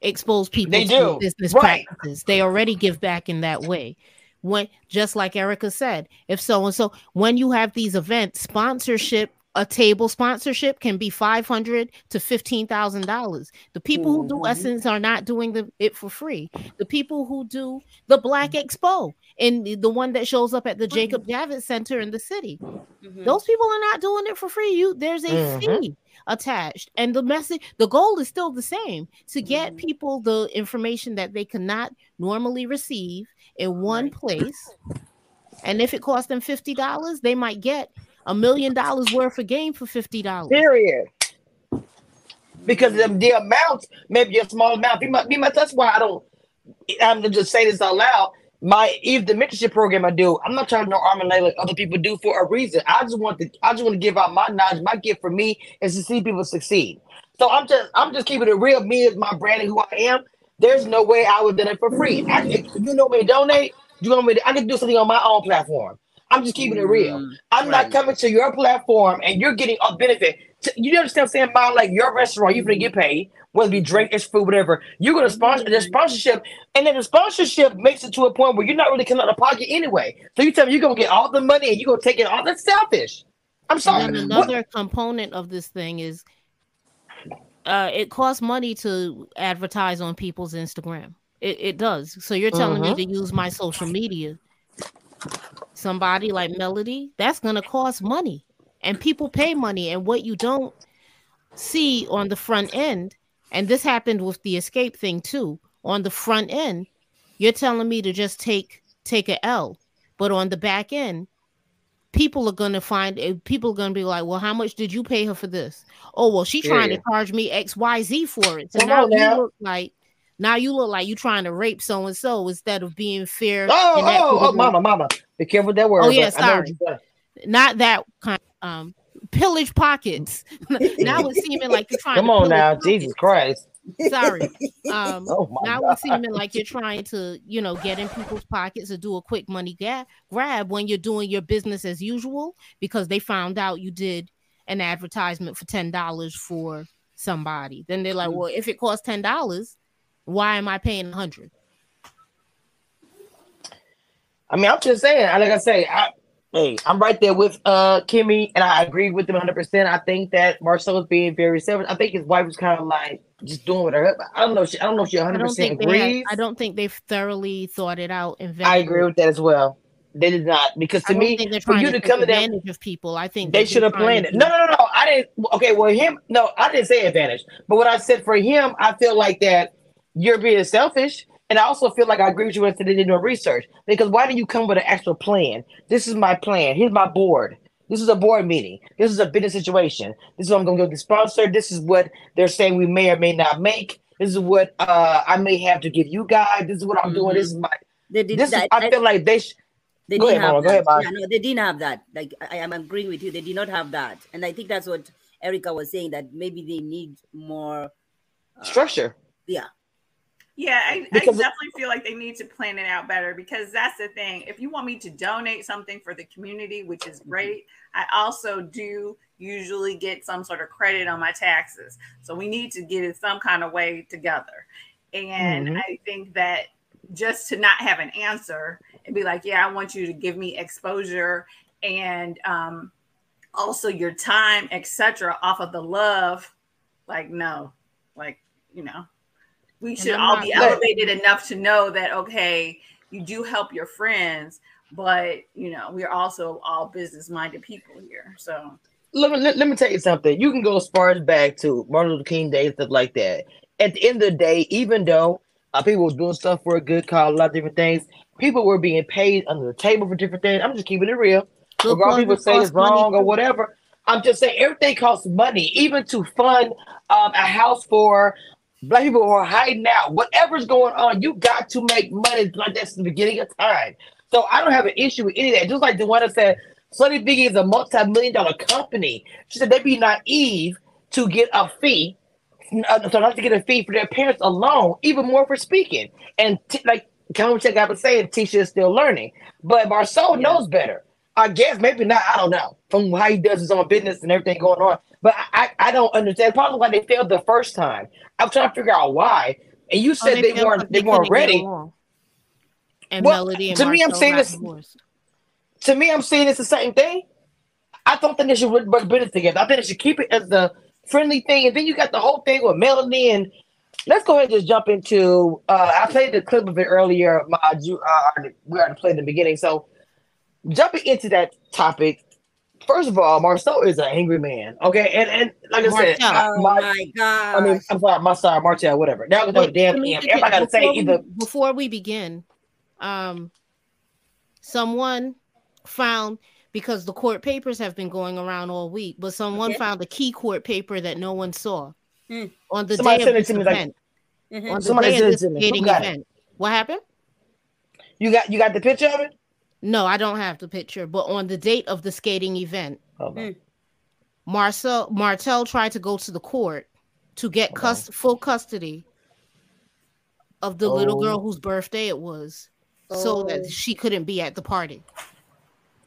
expose people They to do. business Right. practices. They already give back in that way. When just like Erica said, if so and so, when you have these events, sponsorship, a table sponsorship can be five hundred to fifteen thousand dollars. The people who do Mhm. Essence are not doing the, it for free. The people who do the Black Expo and the- one that shows up at the Jacob Javits Center in the city, Mhm. those people are not doing it for free. You there's a Mhm. fee attached, and the message, the goal is still the same to get Mhm. people the information that they cannot normally receive in one place. And if it costs them fifty dollars, they might get a million dollars worth of game for fifty dollars. Period. Because the, the amount may be a small amount. Be my, be my, that's why I don't. I'm to just say this out loud. My even the mentorship program I do, I'm not trying to know arm and leg like other people do for a reason. I just want to. I just want to give out my knowledge. My gift for me is to see people succeed. So I'm just I'm just keeping it real. Me as my brand and who I am. There's no way I would do it for free. I, if you know me donate. You want me? To, I can do something on my own platform. I'm just keeping it real. Mm, I'm right. not coming to your platform and you're getting a benefit. T- You understand what I'm saying? About like your restaurant, you're gonna get paid, whether it be drink, it's food, whatever. You're gonna sponsor the sponsorship, and then the sponsorship makes it to a point where you're not really coming out of pocket anyway. So you tell me you're gonna get all the money and you're gonna take it all. That's selfish. I'm sorry. And then What- another component of this thing is uh it costs money to advertise on people's Instagram. It, it does. So you're telling Mhm. me to use my social media. Somebody like Melody, that's gonna cost money. And people pay money. And what you don't see on the front end, and this happened with the escape thing too. On the front end, you're telling me to just take take a L, but on the back end, people are gonna find eh, people are gonna be like, well, how much did you pay her for this? Oh, well, she trying to charge me X Y Z for it. So Come now now. look like now you look like you're trying to rape so and so instead of being fair. Oh, oh, oh, mama, mama. Be careful that word. Oh, yeah, but I know what sorry. not that kind. Um, pillage pockets. now it's seeming like you're trying. Come to on now, pockets. Jesus Christ. Sorry. Um, Oh now God. it's seeming like you're trying to, you know, get in people's pockets or do a quick money ga- grab when you're doing your business as usual because they found out you did an advertisement for ten dollars for somebody. Then they're like, well, if it costs ten dollars, why am I paying a hundred? I mean, I'm just saying. Like I say, I, hey, I'm right there with uh Kimmy, and I agree with him 100. percent I think that Marcel is being very selfish. I think his wife was kind of like just doing with her. I don't know. If she, I don't know if she I 100 don't percent think they had, agrees. I don't think they've thoroughly thought it out. And I agree with that as well. They did not because I to don't me, think they're for you to to come to them, advantage of people. I think they that should have planned it. No, no, no, no. I didn't. Okay, well, him. No, I didn't say advantage. But what I said for him, I feel like that you're being selfish, and I also feel like I agree with you when I said they did no research. Because why didn't you come with an actual plan? This is my plan. Here's my board. This is a board meeting. This is a business situation. This is what I'm going to get sponsored. This is what they're saying we may or may not make. This is what uh, I may have to give you guys. This is what I'm doing. This is my. They did This is. that. I feel like they. Sh- They Go didn't ahead, have Mama. Go that. ahead. Yeah, no, they didn't have that. Like I, I am agreeing with you. They did not have that, and I think that's what Erica was saying. That maybe they need more. uh, structure. Yeah, Yeah, I, I definitely feel like they need to plan it out better because that's the thing. If you want me to donate something for the community, which is Mm-hmm. great, I also do usually get some sort of credit on my taxes. So we need to get it some kind of way together. And Mhm. I think that just to not have an answer and be like, yeah, I want you to give me exposure and um, also your time, etc., off of the love, like no, like you know, we should all not- be Look. elevated enough to know that okay, you do help your friends, but you know, we're also all business minded people here. So let me let, let me tell you something. You can go as far as back to Martin Luther King Day and stuff like that. At the end of the day, even though uh, people were doing stuff for a good cause, a lot of different things, people were being paid under the table for different things. I'm just keeping it real. Good Regardless people say it's cost money wrong or whatever. I'm just saying everything costs money, even to fund um, a house for black people who are hiding out. Whatever's going on, you got to make money like that's the beginning of time. So I don't have an issue with any of that. Just like the one that said Sonny Biggie is a multi-million dollar company. She said they'd be naive to get a fee, uh, so not to get a fee for their parents alone, even more for speaking. And t- like Common Check I was saying, Tisha is still learning, but Marsau knows better. I guess maybe not. I don't know from how he does his own business and everything going on. But I, I, don't understand. Probably why they failed the first time. I'm trying to figure out why. And you Oh, said they, failed weren't they, couldn't weren't ready. And Well, Melody and to me, I'm saying this- divorced. To me, I'm saying it's the same thing. I don't think they should work business together. I think they should keep it as the friendly thing. And then you got the whole thing with Melanie and let's go ahead and just jump into uh I played the clip of it earlier. My uh we already played in the beginning. So jumping into that topic, first of all, Marcel is an angry man. Okay, and and like I said, Marcel. I, Oh my, my god! I mean, I'm sorry, my sorry, Martel, whatever. Now we know the Wait, damn Tamika, Everybody got to say before we- either. before we begin, um, someone found because the court papers have been going around all week, but someone Okay. found a key court paper that no one saw Hmm. on the Somebody day of it this me, like- event. Mhm. on the Somebody day of sent it this to me. Who skating got it? event. What happened? You got you got the picture of it. No, I don't have the picture, but on the date of the skating event, Hold. Hmm. Marcel Martel tried to go to the court to get Hold cus- full custody of the little Oh. girl whose birthday it was, so Oh. that she couldn't be at the party.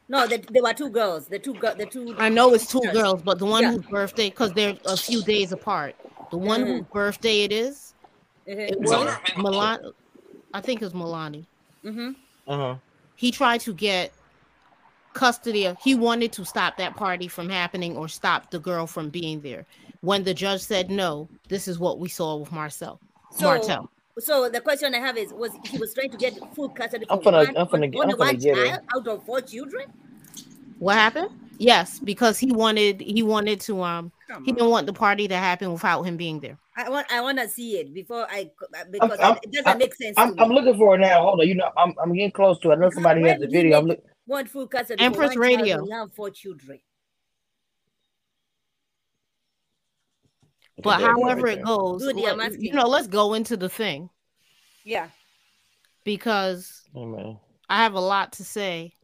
No, the, there were two girls. The two girls. The two. I know it's two Yes. girls, but the one Yeah. whose birthday, because they're a few days apart, the one Mhm. whose birthday it is, Mhm. it was on her. Milan. I think it's Milani. Mhm. Uh huh. He tried to get custody of. He wanted to stop that party from happening or stop the girl from being there. When the judge said no, this is what we saw with Marcel. So, Martel. so the question I have is: Was he was trying to get full custody I'm for finna- one, I'm finna- only I'm finna one get it. child out of four children? What happened? Yes, because he wanted he wanted to um Come he on. didn't want the party to happen without him being there. I want I want to see it before I uh, because I'm- it doesn't I'm- make sense I'm, to I'm looking for it now. Hold on. You know, I'm I'm getting close to it. I know somebody has the video. I'm make- look, Want full custody Empress one Radio. when you have four children. But however it goes, Good, yeah, let- you know, let's go into the thing Yeah. because Hey, man. I have a lot to say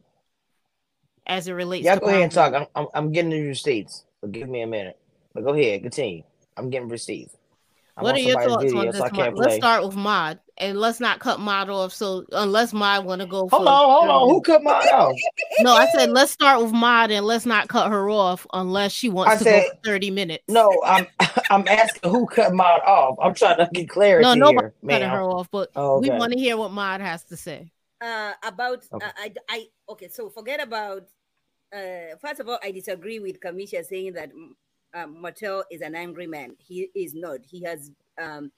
as it relates Y'all to go ahead and talk. I'm, I'm I'm getting the receipts. But give me a minute. But go ahead, continue. I'm getting receipts. I'm What are your somebody's thoughts video, on this? I can't Mod? Let's play. start with Mod, and let's not cut Mod off. So unless Mod want to go, Hold for on, hold on. 30 Who cut Mod off? No, I said let's start with Mod, and let's not cut her off unless she wants I to said- go for thirty minutes. No, I'm I'm asking who cut Mod off. I'm trying to get clarity no, nobody here, cutting her man. off, but Oh, we want to hear what Mod has to say. uh about Okay. uh, I, I okay so forget about uh first of all i disagree with kamisha saying that um, Martel is an angry man he is not he has um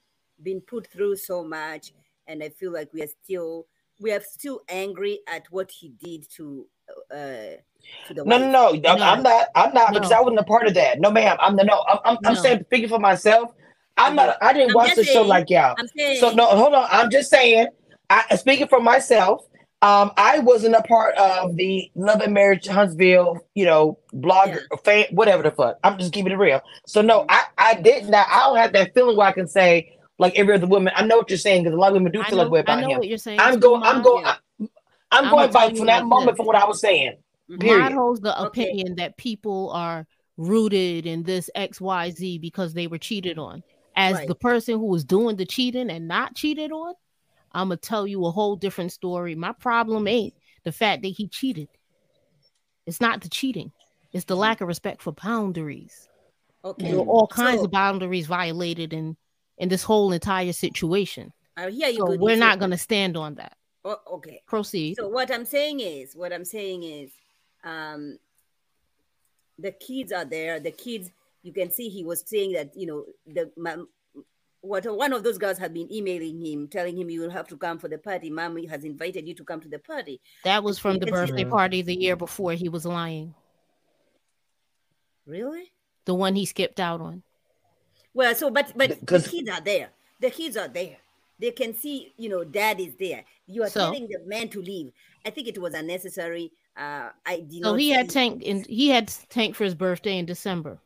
been put through so much and i feel like we are still we are still angry at what he did to uh to the No, no, wife. no, I'm- I'm not. I'm not because I wasn't a part of that. No, ma'am. I'm no. I'm I'm, I'm No. saying speaking for myself. I'm not. I didn't I'm watch just the show like y'all. i'm saying So no, hold on. I'm just saying. I speaking for myself. Um, I wasn't a part of the Love and Marriage Huntsville, you know, blogger, fan, whatever the fuck. I'm just keeping it real. So no, I I did not. I don't have that feeling where I can say like every other woman. I know what you're saying because a lot of women do I feel know, like way I know him. what you're saying. I'm going. I'm going. I'm, I'm I'ma by from like that moment this. from what I was saying. Mhm. period. Mod holds the Okay. opinion that people are rooted in this XYZ because they were cheated on. As Right. the person who was doing the cheating and not cheated on, I'm gonna tell you a whole different story. My problem ain't the fact that he cheated. It's not the cheating. It's the lack of respect for boundaries. okay all kinds So, of boundaries violated in in this whole entire situation. i hear you So good. we're not gonna stand on that. oh, okay Proceed. So what I'm saying is, what I'm saying is, um, the kids are there. The kids, you can see he was saying that you know the mom, what one of those girls had been emailing him, telling him you will have to come for the party. Mommy has invited you to come to the party. That was from the It's- birthday party the year before he was lying. Really? The one he skipped out on. Well, so but but the Because- kids are there. The kids are there. They can see, you know, dad is there. You are So? telling the man to leave. I think it was unnecessary. Uh, I did So not he had see- Tank and he had Tank for his birthday in December.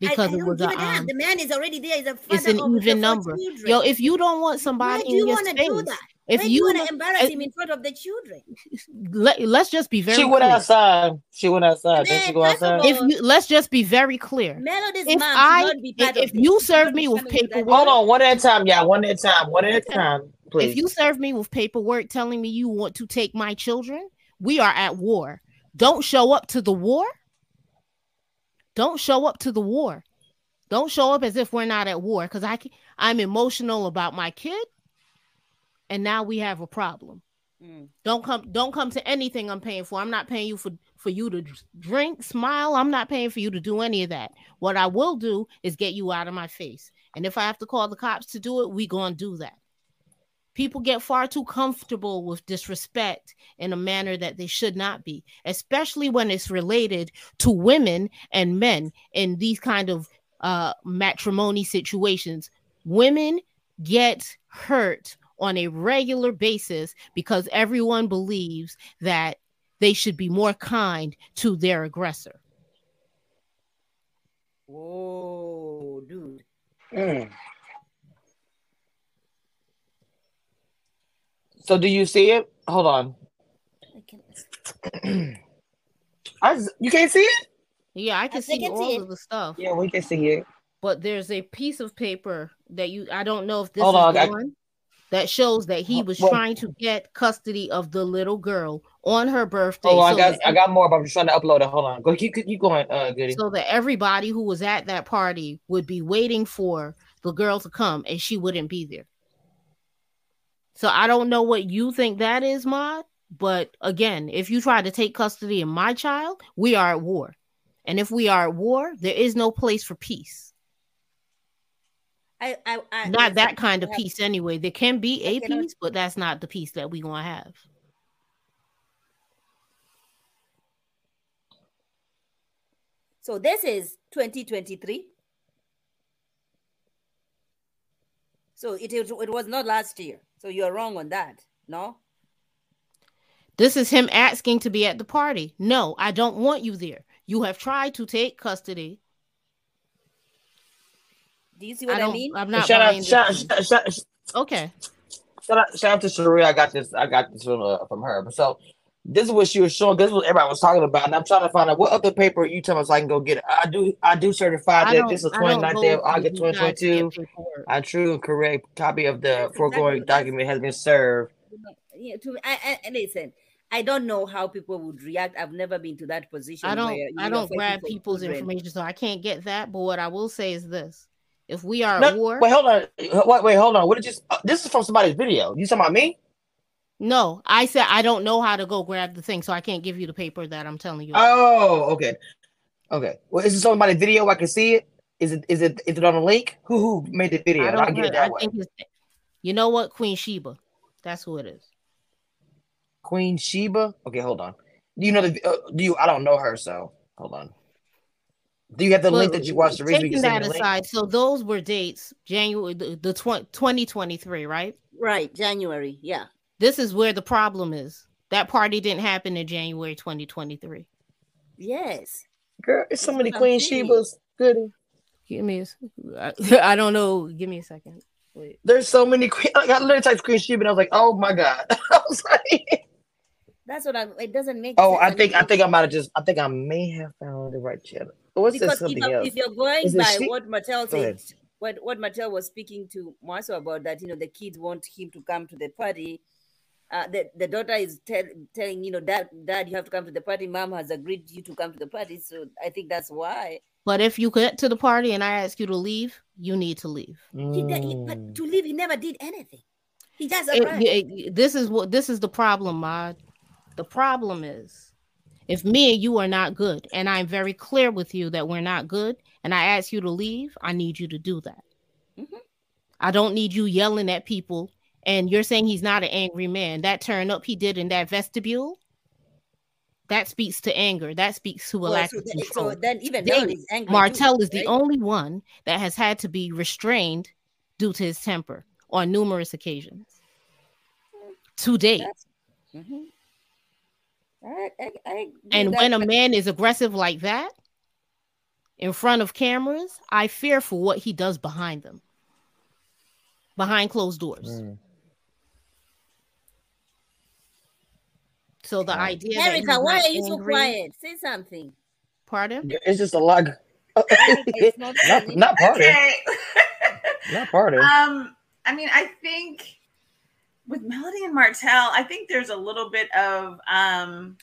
I- I Because it don't was give a a damn. um, The man is already there. He's a father it's an of even number. children. Yo, if you don't want Why somebody do you in your want to do that? if Why you you want to embarrass if- him in front of the children? let, let's just be very She went clear. outside. She went outside. Didn't Man, she go outside? If you let's just be very clear. Melody's If mom I- not be if- part if you serve me with coming to that paperwork- Hold on, one at a time, yeah, one at a time, one at a time, please. If you serve me with paperwork telling me you want to take my children, we are at war. Don't show up to the war. Don't show up to the war. Don't show up as if we're not at war because I I'm emotional about my kid, and now we have a problem. Mm. Don't come don't come to anything I'm paying for. I'm not paying you for for you to drink, smile. I'm not paying for you to do any of that. What I will do is get you out of my face. And if I have to call the cops to do it, we going to do that. People get far too comfortable with disrespect in a manner that they should not be, especially when it's related to women and men in these kind of uh matrimony situations. Women get hurt on a regular basis because everyone believes that they should be more kind to their aggressor. Whoa, dude. Mm. So do you see it? Hold on. I can- I s- you can't see it? Yeah, I can I see can all see of the stuff, Yeah, we can see it. but there's a piece of paper that you I don't know if this Hold is on, the I- one that shows that he was Well- trying to get custody of the little girl on her birthday. Oh, I so got that I got more, but I'm just trying to upload it. Hold on. Go keep keep going, uh goody. so that everybody who was at that party would be waiting for the girl to come and she wouldn't be there. So I don't know what you think that is, Mod, but again, if you try to take custody of my child, we are at war. And if we are at war, there is no place for peace. I, I, I Not that kind of peace anyway. There can be a peace, but that's not the peace that we're going to have. So this is 2023. So it, is- it was not last year. So you're wrong on that. No? This is him asking to be at the party. No, I don't want you there. You have tried to take custody. Do you see what I, don't, mean? I'm not shout buying out, this shout, one. shout, shout, Okay. shout out, shout out to Sharia. I got this. I got this from uh, from her. But so this is what she was showing. This is what everybody was talking about, and I'm trying to find out what other paper you tell me so I can go get it. I do. I do certify that this is I don't 29th day of August you guys to get 2022. A true and correct copy of the That's foregoing exactly- document has been served. Yeah, to me, I, I, listen, I don't know how people would react. I've never been to that position. I don't where I don't grab for people's children. information, so I can't get that. But what I will say is this: if we are No, at war, wait, hold on. Wait, wait, hold on. What did you? Uh, this is from somebody's video. You talking about me? No, I said I don't know how to go grab the thing, so I can't give you the paper that I'm telling you. about. Oh, okay, okay. Well, is this somebody's video? I can see it. Is it? Is it? Is it on a link? Who who made the video? I don't. get it have- I way. think it's, you know what, Queen Sheba, that's who it is. Queen Sheba. Okay, hold on. Do you know the? Uh, do you? I don't know her, so hold on. Do you have the link that you watched the reason Taking that me link? aside, so those were dates, January the, the tw- 2023, right? Right, January. Yeah. This is where the problem is. That party didn't happen in January 2023. Yes. Girl, it's so That's many Queen saying. Shebas. Goody. Give me a, s- I, I don't know. Give me a second. Wait. There's so many Queen. I got literally typed Queen Sheba, and I was like, oh my god. I was like, That's what I'm. It doesn't make. oh, sense. I think I think I might have just. I think I may have found the right channel. What's this? because if, Something I- else. if you're going Is by she- what Martell Go said, what what Martell was speaking to Marsau about that, you know, the kids want him to come to the party. Uh, the, the daughter is tell, telling you know dad dad you have to come to the party mom has agreed you to come to the party so i think that's why But if you get to the party and I ask you to leave, you need to leave. he, he- Mm. but to leave he never did anything he just It- it- this is what this is the problem, Mod. The problem is if me and you are not good, and I'm very clear with you that we're not good, and I ask you to leave, I need you to do that. Mhm. I don't need you yelling at people. And you're saying he's not an angry man. That turn up he did in that vestibule, that speaks to anger. That speaks to a Well, lack so, of then, control. so then even They- now he's angry Martell too, is the only one that has had to be restrained due to his temper on numerous occasions. To date. That's- Mhm. I, I, I And that- when a man is aggressive like that in front of cameras, I fear for what he does behind them, behind closed doors. Mm. So the Wow. idea that Erica, why are you so quiet? Say something. Pardon? It's just a lot. not not, funny. not part of Okay. not part um, I mean, I think with Melody and Martell, I think there's a little bit of um,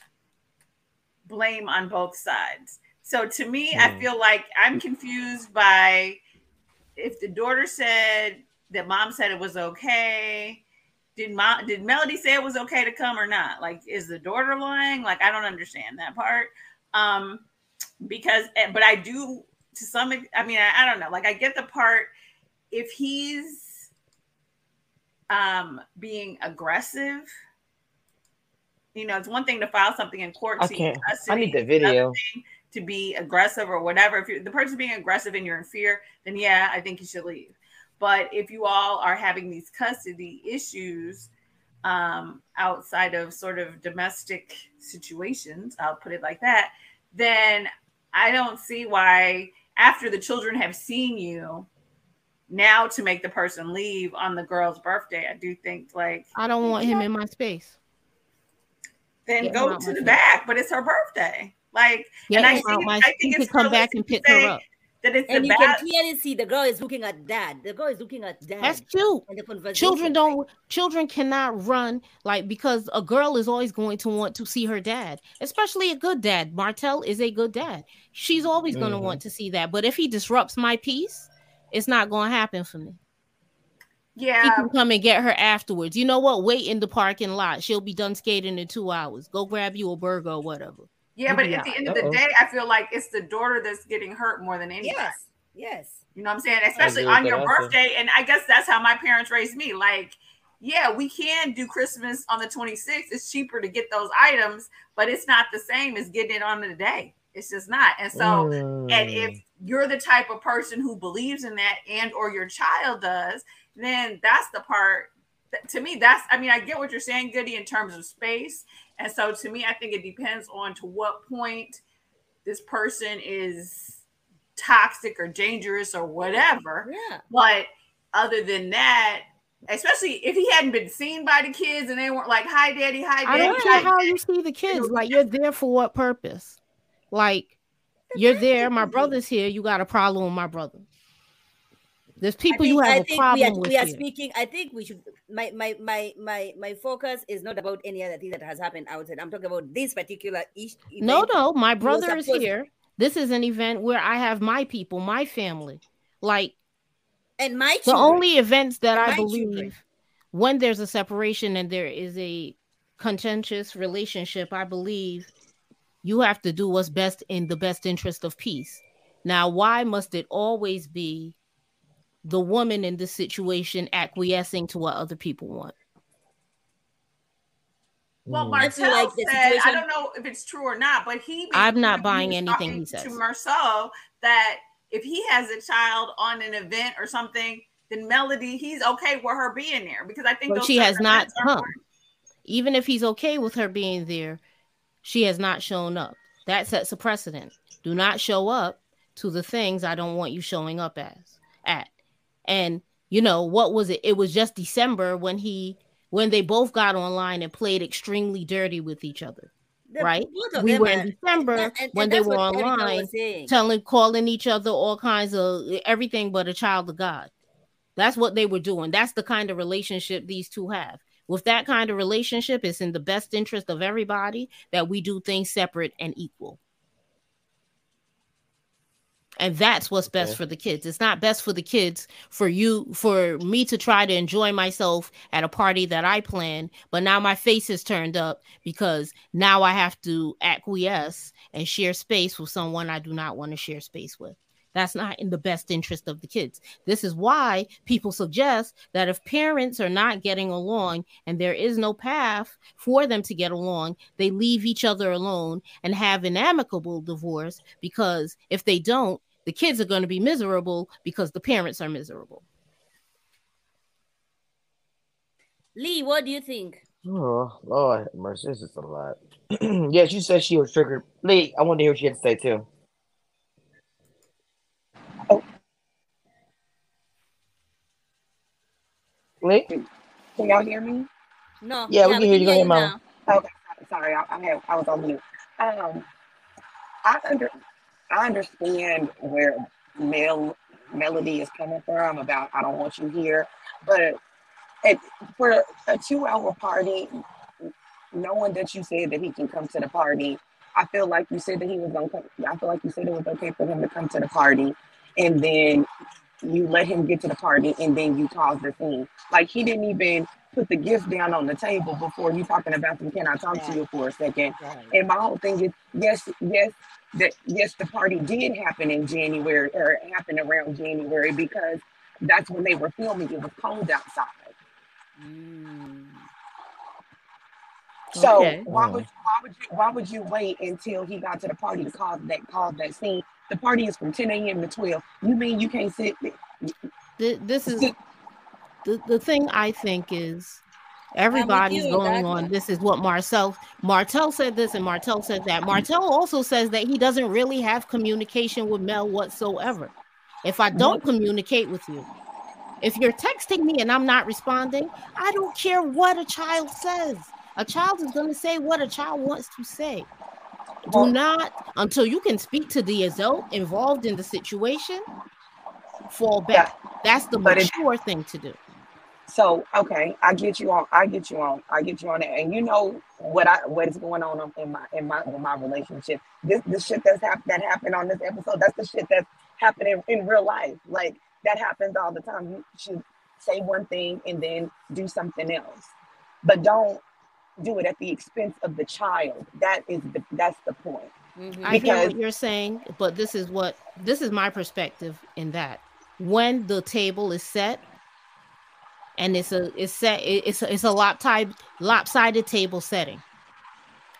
blame on both sides. So to me, I Hmm. feel like I'm confused by if the daughter said that mom said it was okay. Did did Melody say it was okay to come or not? Like, is the daughter lying? Like, I don't understand that part. Um, because but I do to some I mean, I, I don't know. Like I get the part if he's um being aggressive. You know, it's one thing to file something in court. I can't. I need the video. to be aggressive or whatever. If you're, the person's being aggressive and you're in fear, then yeah, I think you should leave. But if you all are having these custody issues um, outside of sort of domestic situations, I'll put it like that, then I don't see why, after the children have seen you, now to make the person leave on the girl's birthday. I do think like I don't want him in my space. then go to the back, but it's her birthday. Like, Get and I think, I he think could it's come back and pick to her up. That it's And the you can clearly see the girl is looking at dad. The girl is looking at dad. That's cute. And the conversation. Children don't children cannot run like because a girl is always going to want to see her dad, especially a good dad. Martell is a good dad. She's always going to Mhm. want to see that. But if he disrupts my peace, it's not going to happen for me. Yeah. He can come and get her afterwards. You know what? Wait in the parking lot. She'll be done skating in two hours. Go grab you a burger or whatever. Yeah, but Yeah. at the end of the Uh-oh. day, I feel like it's the daughter that's getting hurt more than anything. Yes. Yes. You know what I'm saying? Especially on your birthday. And I guess that's how my parents raised me. Like, yeah, we can do Christmas on the 26th. It's cheaper to get those items, but it's not the same as getting it on the day. It's just not. And so, and Mm. if you're the type of person who believes in that and or your child does, then that's the part that, to me that's I mean I get what you're saying Goody in terms of space. And so to me I think it depends on to what point this person is toxic or dangerous or whatever. Yeah. But other than that, especially if he hadn't been seen by the kids and they weren't like, "Hi, daddy, hi, I daddy." don't care how you see the kids. Like you're there for what purpose? Like you're there. My brother's here. You got a problem with my brother. There's people I you have I a think problem we are, with. we are here. speaking. I think we should. My my my my my focus is not about any other thing that has happened outside. I'm talking about this particular issue. No, no, my brother is here. This is an event where I have my people, my family. Like And my the only events that And I my children. believe when there's a separation and there is a contentious relationship, I believe you have to do what's best in the best interest of peace. Now, why must it always be the woman in this situation acquiescing to what other people want? Well, Mm. Martell I like the said, I don't know if it's true or not, but he. I'm not buying anything he talking says. To Marceau, that if he has a child on an event or something, then Melody, he's okay with her being there because I think those she has not come. Even if he's okay with her being there, she has not shown up. That sets a precedent. Do not show up to the things I don't want you showing up as at. And you know, what was it? It was just December when he when they both got online and played extremely dirty with each other. The- right? We were in December and- and when they were what Erica was online telling calling each other all kinds of everything but a child of God. That's what they were doing. That's the kind of relationship these two have. With that kind of relationship, it's in the best interest of everybody that we do things separate and equal. And that's what's best Okay. for the kids. It's not best for the kids for you for me to try to enjoy myself at a party that I plan, but now my face is turned up because now I have to acquiesce and share space with someone I do not want to share space with. That's not in the best interest of the kids. This is why people suggest that if parents are not getting along and there is no path for them to get along, they leave each other alone and have an amicable divorce because if they don't, the kids are going to be miserable because the parents are miserable. Lee, what do you think? Oh, Lord mercy, this is a lot. yes, you said she was triggered. Lee, I want to hear what she had to say too. Oh. Lee? Can y'all hear me? No. Yeah, we can hear you. Go ahead, Mom. Okay, sorry, I, I, had, I was on mute. Um, I under, I understand where Mel Melody is coming from about I don't want you here, but And for a two-hour party, knowing that you said that he can come to the party, I feel like you said that he was gonna come. I feel like you said it was okay for him to come to the party, and then you let him get to the party, and then you caused the scene. Like he didn't even put the gift down on the table before you talking about them. Can I talk to you for a second? Right. And my whole thing is yes, yes, that yes, the party did happen in January or it happened around January because that's when they were filming. It was cold outside. Mm. So Okay. why would why would you why would you wait until he got to the party to cause that cause that scene? The party is from 10 a.m. to 12. You mean you can't sit This is the, the thing I think is everybody's you, going Dagmar. on. This is what Marcel Martel said this and Martel said that. Mm. Martel also says that he doesn't really have communication with Mel whatsoever. If I don't communicate with you, if you're texting me and I'm not responding, I don't care what a child says. A child is going to say what a child wants to say. Do not until you can speak to the adult involved in the situation. Fall back. That's the But it- mature thing to do. So okay, I get you on. I get you on. I get you on that. And you know what I what is going on in my in my in my relationship. This the shit that's hap- that happened on this episode. That's the shit that's happening in real life. Like that happens all the time. You should say one thing and then do something else, but don't do it at the expense of the child. That is the that's the point. Mhm. I hear what you're saying, but this is what this is my perspective in that when the table is set and it's a it's set it's a, it's a lopsided lopsided table setting.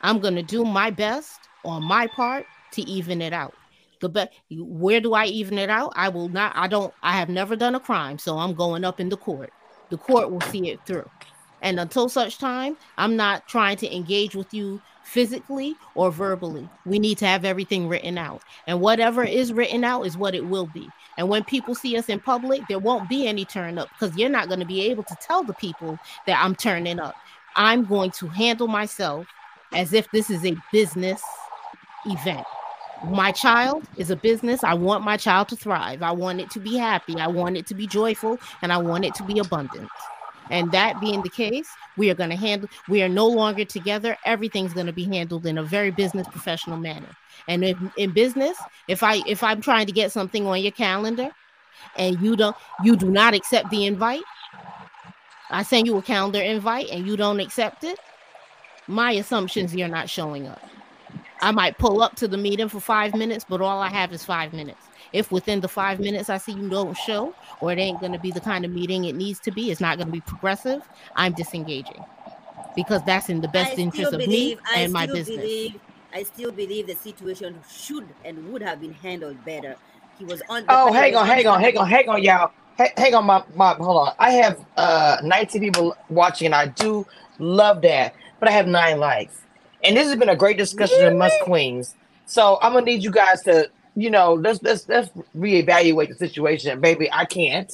I'm gonna do my best on my part to even it out. The be- where do I even it out? I will not. I don't. I have never done a crime, so I'm going up in the court. The court will see it through. And until such time, I'm not trying to engage with you physically or verbally. We need to have everything written out. And whatever is written out is what it will be. And when people see us in public, there won't be any turn up because you're not going to be able to tell the people that I'm turning up. I'm going to handle myself as if this is a business event. My child is a business. I want my child to thrive. I want it to be happy. I want it to be joyful and I want it to be abundant. And that being the case, we are going to handle, we are no longer together. Everything's going to be handled in a very business professional manner. And if, in business, if I if I'm trying to get something on your calendar and you don't you do not accept the invite, I send you a calendar invite and you don't accept it, my assumptions you're not showing up. I might pull up to the meeting for five minutes, but all I have is five minutes. If within the five minutes I see you don't show, or it ain't going to be the kind of meeting it needs to be, it's not going to be progressive, I'm disengaging because that's in the best I interest of me I and my still business. Believe, I still believe the situation should and would have been handled better. He was on. Oh, hang on, hang on, hang on, hang on, y'all. Hey, hang on, my, my, hold on. I have uh 19 people watching, and I do love that, but I have nine likes. And this has been a great discussion in Must Queens. So I'm gonna need you guys to, you know, let's let's let's reevaluate the situation, baby. I can't.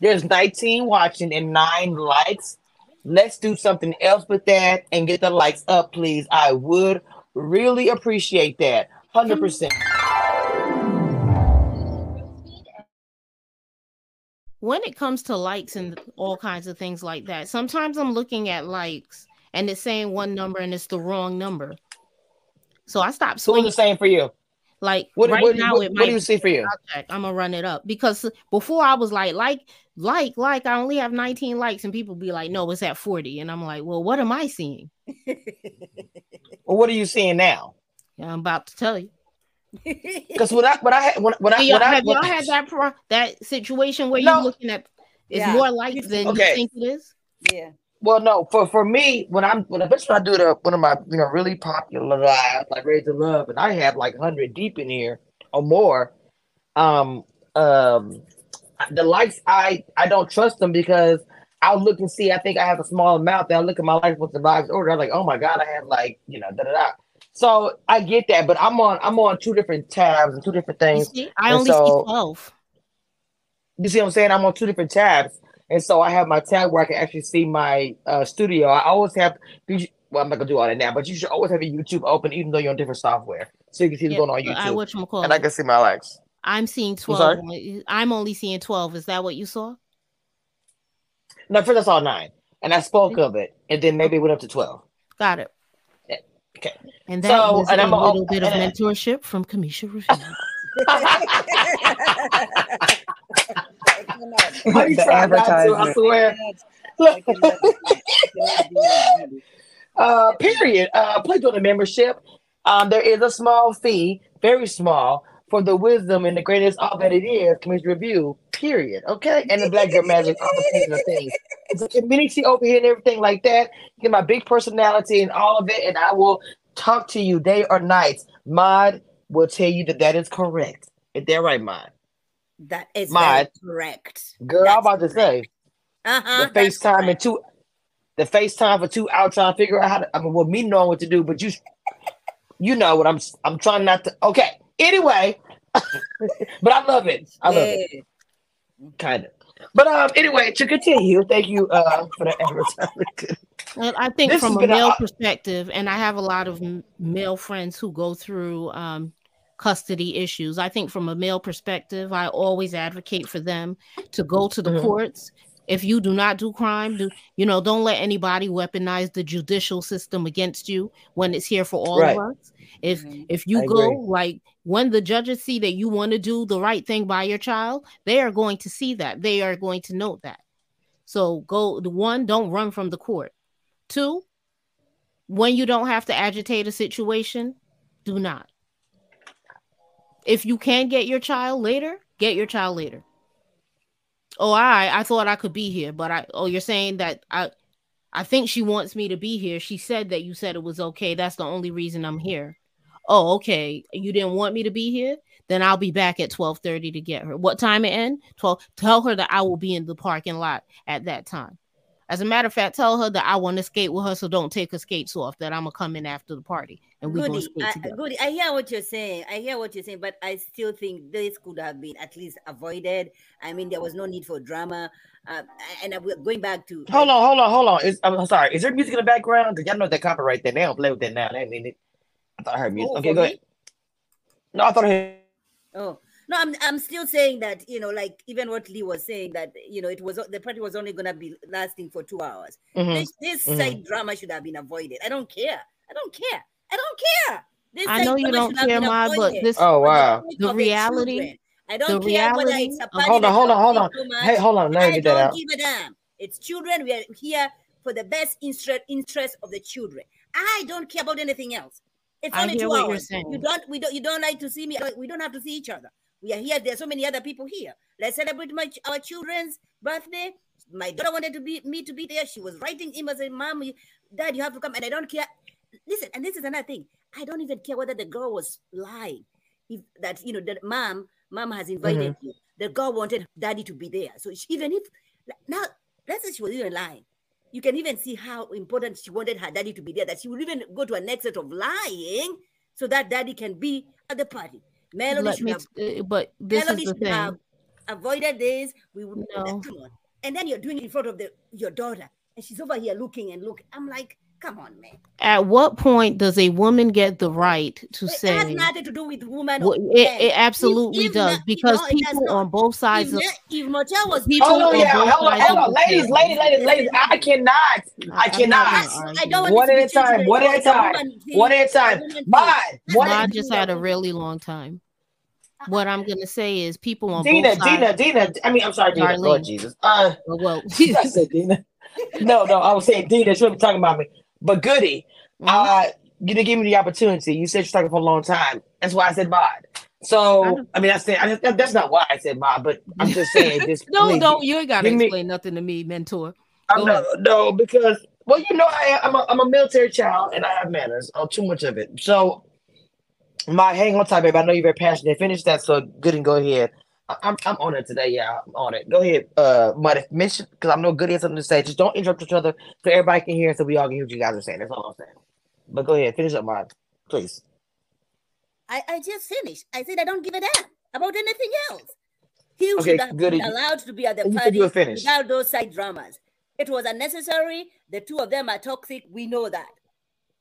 There's 19 watching and nine likes. Let's do something else with that and get the likes up, please. I would really appreciate that. 100%. when it comes to likes and all kinds of things like that, sometimes I'm looking at likes and it's saying one number and it's the wrong number. So I stopped So the same for you? Like What, right what, now, what, it what do you see for you? I'll. I'm gonna run it up because before I was like, like, like, like, I only have 19 likes, and people be like, no, it's at 40, and I'm like, well, what am I seeing? Or what are you seeing now? Yeah, I'm about to tell you. Because when I when I had when, when I Have y'all, when I have y'all when- had that pro- that situation where No. you're looking at it's Yeah. more likes than Okay. you think it is? yeah. well no for for me when I'm when especially when I do the one of my you know really popular lives like Raise the Love and I have like hundred deep in here or more, um um the likes I I don't trust them because I'll look and see I think I have a small amount. Then I look at my life with the lives order. I'm like oh my god I have like you know da da da. So I get that, but I'm on I'm on two different tabs and two different things. see, I And only so- see 12. You see what I'm saying? I'm on two different tabs. And so I have my tab where I can actually see my uh, studio. I always have, well, I'm not going to do all that now, but you should always have your YouTube open, even though you're on different software. So you can see what's going on I YouTube. whatchamacallit. and I can see my likes. I'm seeing sorry? 12. I'm only seeing 12. Is that what you saw? No, first I saw nine, and I spoke of it, and then maybe it went up to twelve. Got it. Okay. And that So, was and a I'm a- little bit of mentorship from Cameshia Review. Why you The trying not to? I advertisement. swear. I cannot- I cannot do it. Uh, period. Uh, please join the membership. Um, there is a small fee, very small, for the wisdom and the greatest all that it is, Cameshia review. Period. Okay, and the Black Girl Magic, all the things. It's a community over here and everything like that. Get my big personality and all of it, and I will talk to you day or night. Mod will tell you that that is correct. Is that right, Mod? That is very correct. Girl, I'm about to say Uh-huh, the that's FaceTime and two, the FaceTime for two hours trying to figure out how to. I mean, well, me knowing what to do, but you, you know what I'm. I'm trying not to. Okay. Anyway, but I love it. I love it. Kind of. But um, anyway, to continue, thank you uh for the advertisement. And I think This from a been a- male perspective, and I have a lot of male friends who go through um, custody issues. I think from a male perspective, I always advocate for them to go to the Mhm. courts. If you do not do crime, do you know? Don't let anybody weaponize the judicial system against you when it's here for all Right. of us. If Mhm. if you I go agree. like when the judges see that you want to do the right thing by your child, they are going to see that. They are going to note that. So go one, don't run from the court. Two, when you don't have to agitate a situation, do not. If you can get your child later, get your child later. Oh, I I thought I could be here, but I oh you're saying that I I think she wants me to be here. She said that you said it was okay. That's the only reason I'm here. Oh, okay. You didn't want me to be here? Then I'll be back at 12:30 to get her. What time it end? 12. Tell her that I will be in the parking lot at that time. As a matter of fact, tell her that I want to skate with her, so don't take her skates off. That I'm gonna come in after the party and we're gonna Goody, skate I, together. Goody, I hear what you're saying. I hear what you're saying, but I still think this could have been at least avoided. I mean, there was no need for drama. Uh, and I, we're going back to Hold on, hold on, hold on. Is, I'm sorry. Is there music in the background? 'Cause Y'all know that copyright that. They don't play with that now. They mean it. I thought I heard music. Oh, okay, go me? ahead. No, I thought I heard. Oh no, I'm I'm still saying that you know, like even what Lee was saying that you know it was the party was only gonna be lasting for two hours. Mhm. This this mhm. side drama should have been avoided. I don't care. I don't care. I don't care. This I know you don't care, been Ma, but this Oh wow. the reality, children. I the don't care whether reality it's a party Hold on, hold on, hold on. much. Hey, hold on. Let me I get don't out. give a damn. It's children. We are here for the best interest interest of the children. I don't care about anything else. It's I only two what you're hours. You don't we don't you don't like to see me. We don't have to see each other. We are here. There's so many other people here. Let's celebrate my our children's birthday. My daughter wanted to be me to be there. She was writing emails saying, "Mom, you- Dad, you have to come." And I don't care. Listen, and this is another thing. I don't even care whether the girl was lying. If that you know that mom, mom has invited Mm-hmm. you. The girl wanted daddy to be there. So she, even if now, let's say she was even lying. You can even see how important she wanted her daddy to be there. That she would even go to an extent of lying so that daddy can be at the party. Melody Let should me, have uh, but this Melody is the should have avoided this. We would No. come on. And then you're doing it in front of the your daughter, and she's over here looking and looking. I'm like, come on, man. At what point does a woman get the right to say It has nothing to do with woman Well, or it, it absolutely if does not- because no, it does people on both If, sides of Ma- if Martell was people Hold on, on yeah. both Hold on, sides hold of on. Ladies, ladies, ladies, ladies. I cannot. I I'm not cannot. gonna I, I don't want One at to a be time. One at a time. One at a a time. woman. Mod. One nothing at I to do just had a really long time. What I'm gonna say is people on Dina, both sides. Dina, Dina. I mean, I'm sorry, Dina. Lord Darlene. Jesus. Uh, Well, well I said Dina. No, no, I was saying Dina. She wasn't talking about me. But Goody, mhm. uh, you didn't give me the opportunity. You said you're talking for a long time. That's why I said mod. So, don't- I mean, I said I, that's not why I said mod, but I'm just saying this. no, please, no, you ain't gotta give me- explain nothing to me, mentor. No, no, because well, you know, I, I'm a I'm a military child and I have manners. Oh, too much of it. So, my hang on tight, baby. I know you're very passionate. Finish that, so good and go ahead. I'm I'm on it today, yeah. I'm on it. Go ahead, uh, Mud. Mention because I know Goody has something to say. Just don't interrupt each other so everybody can hear, so we all can hear what you guys are saying. That's all I'm saying. But go ahead, finish up, Mud, please. I, I just finished. I said I don't give a damn about anything else. He Okay, should have good. been allowed to be at the You party you finished. without those side dramas. It was unnecessary. The two of them are toxic. We know that.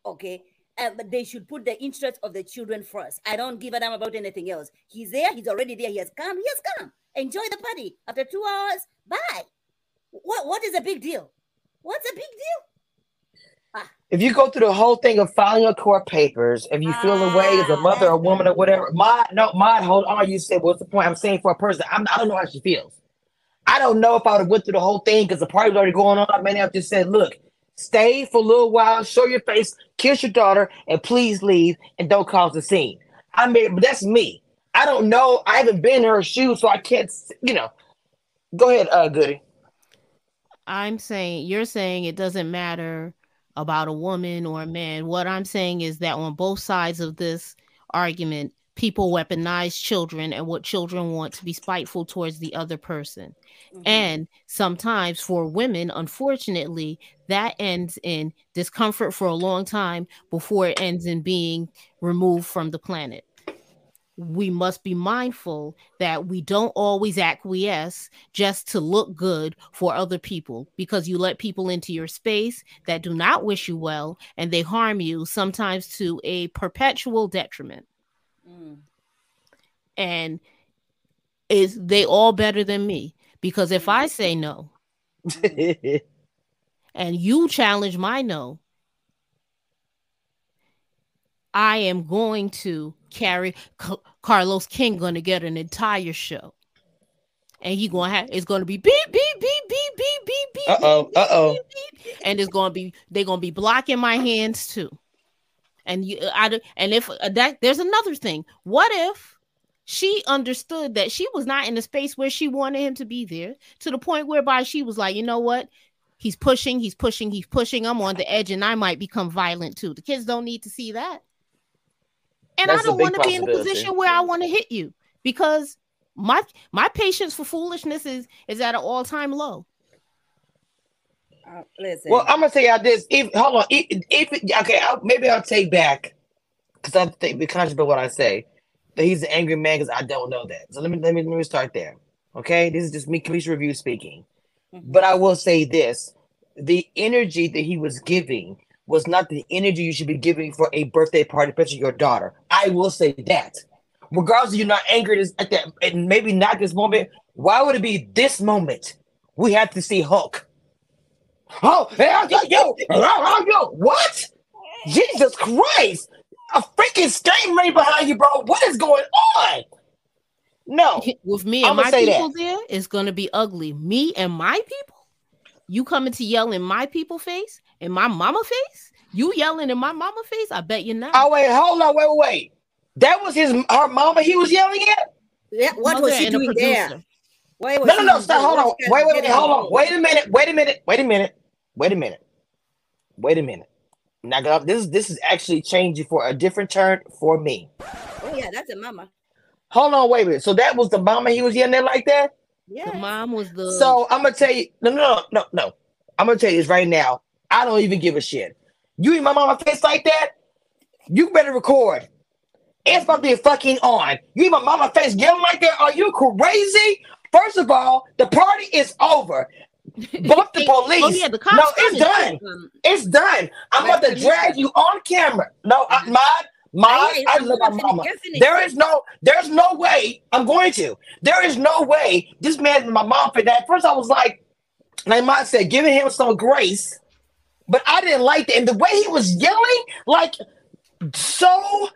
Okay. Uh, they should put the interest of the children first. I don't give a damn about anything else. He's there. He's already there. He has come. He has come. Enjoy the party. After two hours, bye. What what is a big deal? What's a big deal? If you go through the whole thing of filing your court papers, if you feel the way as a Ah, mother, a woman, or whatever, my no, my hold on. You said, what's the point? I'm saying for a person, I'm, I don't know how she feels. I don't know if I would have went through the whole thing because the party was already going on. I may have just said, look, stay for a little while, show your face, kiss your daughter, and please leave and don't cause a scene. I mean, but that's me. I don't know. I haven't been in her shoes, so I can't. You know. Go ahead, uh, Goody. I'm saying you're saying it doesn't matter about a woman or a man. What I'm saying is that on both sides of this argument, people weaponize children and what children want to be spiteful towards the other person. Mhm. And sometimes for women, unfortunately, that ends in discomfort for a long time before it ends in being removed from the planet. We must be mindful that we don't always acquiesce just to look good for other people because you let people into your space that do not wish you well and they harm you sometimes to a perpetual detriment. Mm. And is they all better than me? Because if I say no and you challenge my no, I am going to carry C- Carlos King going to get an entire show. And he going to have it's going to be beep beep beep beep beep beep beep. Uh-oh, beep, beep, uh-oh. beep, beep. And it's going to be they're going to be blocking my hands too. And you I d- and if uh, that there's another thing. What if she understood that she was not in a space where she wanted him to be there to the point whereby she was like, "You know what? He's pushing, he's pushing, he's pushing. I'm on the edge and I might become violent too. The kids don't need to see that. And That's I don't want to be in a position where I want to hit you because my my patience for foolishness is is at an all-time low. Uh, listen. Well, I'm gonna tell y'all this. If hold on, if, if okay, I'll, maybe I'll take back because I think be conscious about what I say. That he's an angry man because I don't know that. So let me let me let me start there. Okay, this is just me, Cameshia review speaking. Mhm. But I will say this: the energy that he was giving was not the energy you should be giving for a birthday party, especially your daughter. I will say that. Regardless of you're not angry at that, and maybe not this moment, why would it be this moment? We have to see Hulk. Oh, hey, yo, yo, yo, yo, what? Jesus Christ! A freaking skate ring behind you, bro. What is going on? No, With me and my say that. people there, it's gonna be ugly. Me and my people, you coming to yell in my people face, in my mama face, you yelling in my mama face. I bet you not. oh wait, hold on, wait, wait, wait. That was his her mama. He was yelling at. Yeah, what Mother was she and a doing there? Producer. Why was No, no, no. Stop. Hold on. Wait, wait, wait. Hold on. Wait a minute. Wait a minute. Wait a minute. Wait a minute. Wait a minute. Now, girl, this this is actually changing for a different turn for me. Oh yeah, that's a mama. Hold on. Wait a minute. So that was the mama. He was yelling at like that. Yeah. The mom was the So I'm gonna tell you. No, no, no, no, no. I'm gonna tell you this right now. I don't even give a shit. You in my mama face like that? You better record. It's about to be fucking on. You in my mama face yelling like that? Are you crazy? First of all, the party is over. Bump the police. Oh yeah, the cops. no, it's done. Um, It's done. I'm about to drag you on camera. No, I, Mhm. my my, I. I love my mama. There is no, there's no way I'm going to. There is no way this man, my mom, for that. First, I was like, like Ma said, giving him some grace, but I didn't like that. And the way he was yelling, like so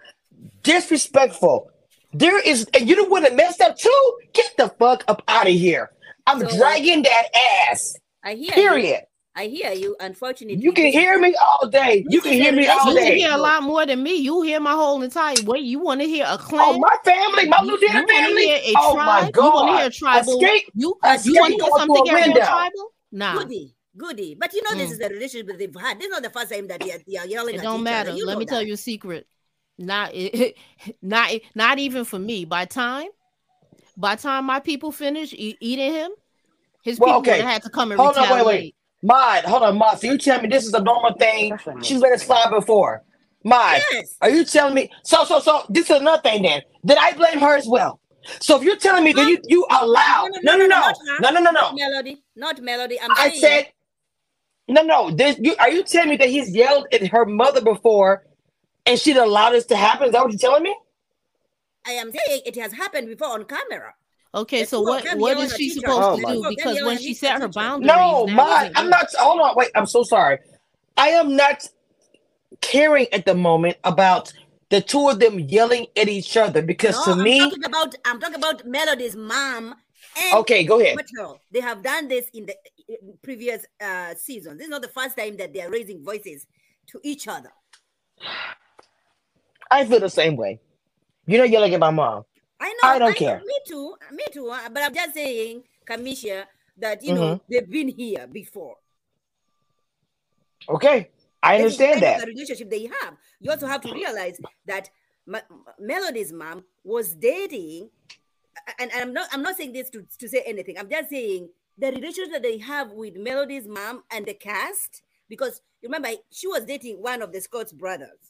disrespectful. There is, and you don't want to mess up too. Get the fuck up out of here. I'm So- dragging that ass. I hear you. Period. I hear you. Unfortunately, You can hear me all day. You can hear me all You can day. hear a lot more than me. You hear my whole entire way. You want to hear a clan? Oh, my family, my you, you Lieutenant want to family. hear a Oh tribe? my You want to hear a tribal? Escape, you escape you want to hear something through a get real window. tribal? Nah, Goody, goody. But you know, this Mm. is the relationship that they've had. This is not the first time that they are, they are yelling it at don't each matter. other. You Let know me tell that. you a secret. Not not not even for me. By time, by time my people finish e- eating him, his Well, people okay. have had to come and Hold on, wait, retaliate. wait. Mod, hold on, Mod. So you tell me this is a normal thing? She's let it slide before. Mod, Yes. are you telling me? So, so, so. This is another thing. Then, did I blame her as well? So if you're telling me that you you allow, no, no, no, not no, no, no, no. Melody. Not melody. I'm I said, no, no. This, you, are you telling me that he's yelled at her mother before, and she'd allow this to happen? Is that what you're telling me? I am saying it has happened before on camera. Okay, The so two what them what yelling is at she each supposed other. to do? Because when she set her boundaries, No, my I'm not hold on, wait, I'm so sorry. I am not caring at the moment about the two of them yelling at each other because No, to I'm me, talking about I'm talking about Melody's mom and okay, go ahead. Martell. They have done this in the in previous uh seasons. This is not the first time that they are raising voices to each other. I feel the same way. You're not yelling at my mom. I know. I don't know, care. Me too. Me too. uh, But I'm just saying, Cameshia, that you Mm-hmm. know they've been here before. Okay. I understand that. the relationship they have. You also have to realize that Melody's mom was dating, and, and I'm not I'm not saying this to, to say anything. I'm just saying the relationship that they have with Melody's mom and the cast, because remember she was dating one of the Scott's brothers.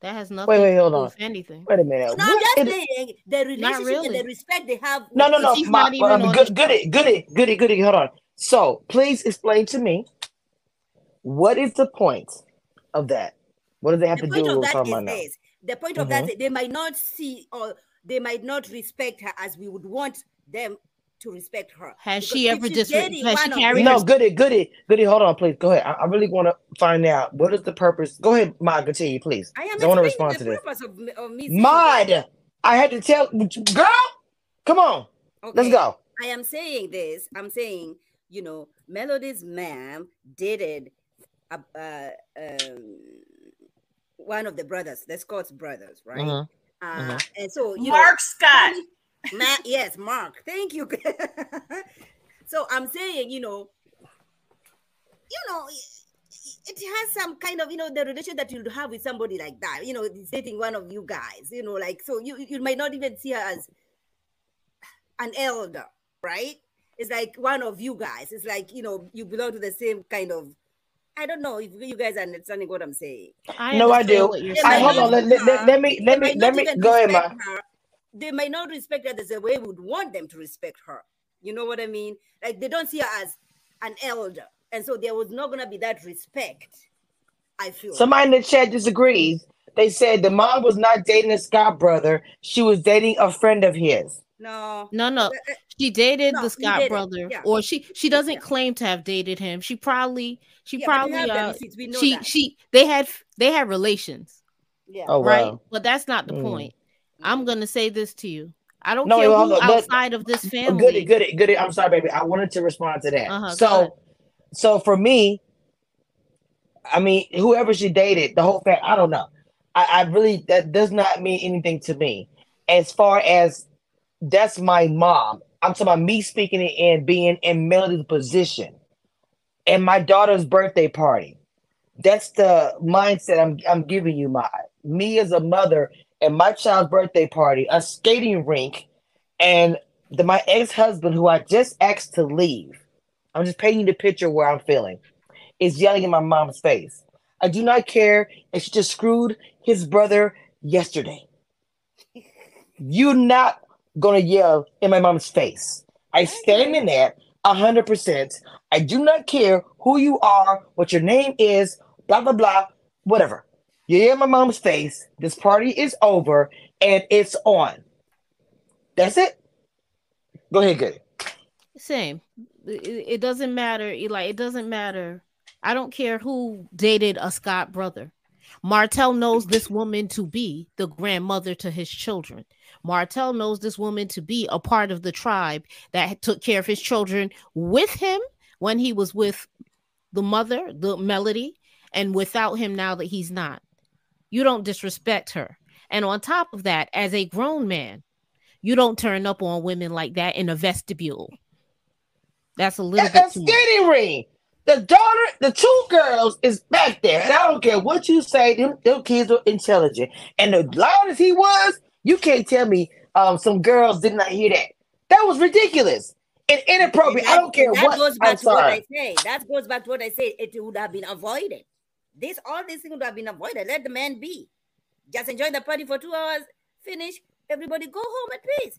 That has nothing Wait, wait, to hold do on. with anything. Wait a minute. No, I'm What just is- saying the relationship really. and the respect they have. No, with no, no. each She's My, not even um, on good, the goody, goody, goody, goody. Hold on. So, please explain to me what is the point of that? What does it have the to do with that something is this the point of that is they might not see or they might not respect her as we would want them to respect her Has Because she ever she's dis- dating has she one of carried No, goody, goody, goody. Hold on, please. Go ahead. I, I really want to find out what is the purpose. Go ahead, Mod. Continue, please. i am I want to respond to this. purpose of, of me saying that. Mod, I had to tell girl. Come on, let's go. i am saying this i'm saying you know melody's mom dated uh, uh, um, one of the brothers the scott's brothers right Mhm, uh, mhm. and so you Mark Scott. Know Ma- yes, Mark. Thank you. so I'm saying, you know, you know, it has some kind of, you know, the relation that you'd have with somebody like that. You know, it's dating one of you guys. You know, like so you you might not even see her as an elder, right? It's like one of you guys. It's like you know you belong to the same kind of. I don't know if you guys are understanding what I'm saying. I No, I do. what you're They I hold on. Let, let, let, me let me let me go ahead, respect Ma. her. They might not respect her the way we would want them to respect her. You know what I mean? Like they don't see her as an elder, and so there was not gonna be that respect. I feel. Somebody in the chat disagrees. They said the mom was not dating a Scott brother. She was dating a friend of his. no. No, no. Uh, uh, She dated No, the Scott did it. brother, Yeah. or she she doesn't Yeah. claim to have dated him. She probably she yeah, probably uh receipts. We know she that. she they had they had relations, yeah. Oh right? wow. But that's not the Mm. point. I'm gonna say this to you. I don't No, care who outside of this family. goody, goody, goody. I'm sorry, baby. I wanted to respond to that. Uh-huh, so, so for me, I mean, whoever she dated, the whole fact, I don't know. I, I really that does not mean anything to me. As far as that's my mom. I'm talking about me speaking it and being in Melody's position and my daughter's birthday party. That's the mindset I'm I'm giving you, my me as a mother and my child's birthday party, a skating rink, and the, my ex-husband who I just asked to leave. I'm just painting the picture where I'm feeling is yelling in my mom's face. I do not care if she just screwed his brother yesterday. You're not gonna yell in my mom's face. I stand in that hundred percent. I do not care who you are, what your name is, blah blah blah, whatever. You're in my mom's face. This party is over and it's on. That's it. Go ahead, good. Same. It, it doesn't matter. Eli, it doesn't matter. I don't care who dated a Scott brother. Martell knows this woman to be the grandmother to his children. Martell knows this woman to be a part of the tribe that took care of his children with him when he was with the mother, the melody, and without him now that he's not. You don't disrespect her. And on top of that, as a grown man, you don't turn up on women like that in a vestibule. That's a little At bit that too much. skating ring. The daughter, the two girls is back there. And I don't care what you say, them, them kids are intelligent. And the loud as he was, you can't tell me um some girls did not hear that. That was ridiculous and inappropriate. And I don't care that what. goes back I'm to what I say. That goes back to what I say. It would have been avoided. This all these things would have been avoided. Let the man be. Just enjoy the party for two hours. Finish. Everybody go home at peace.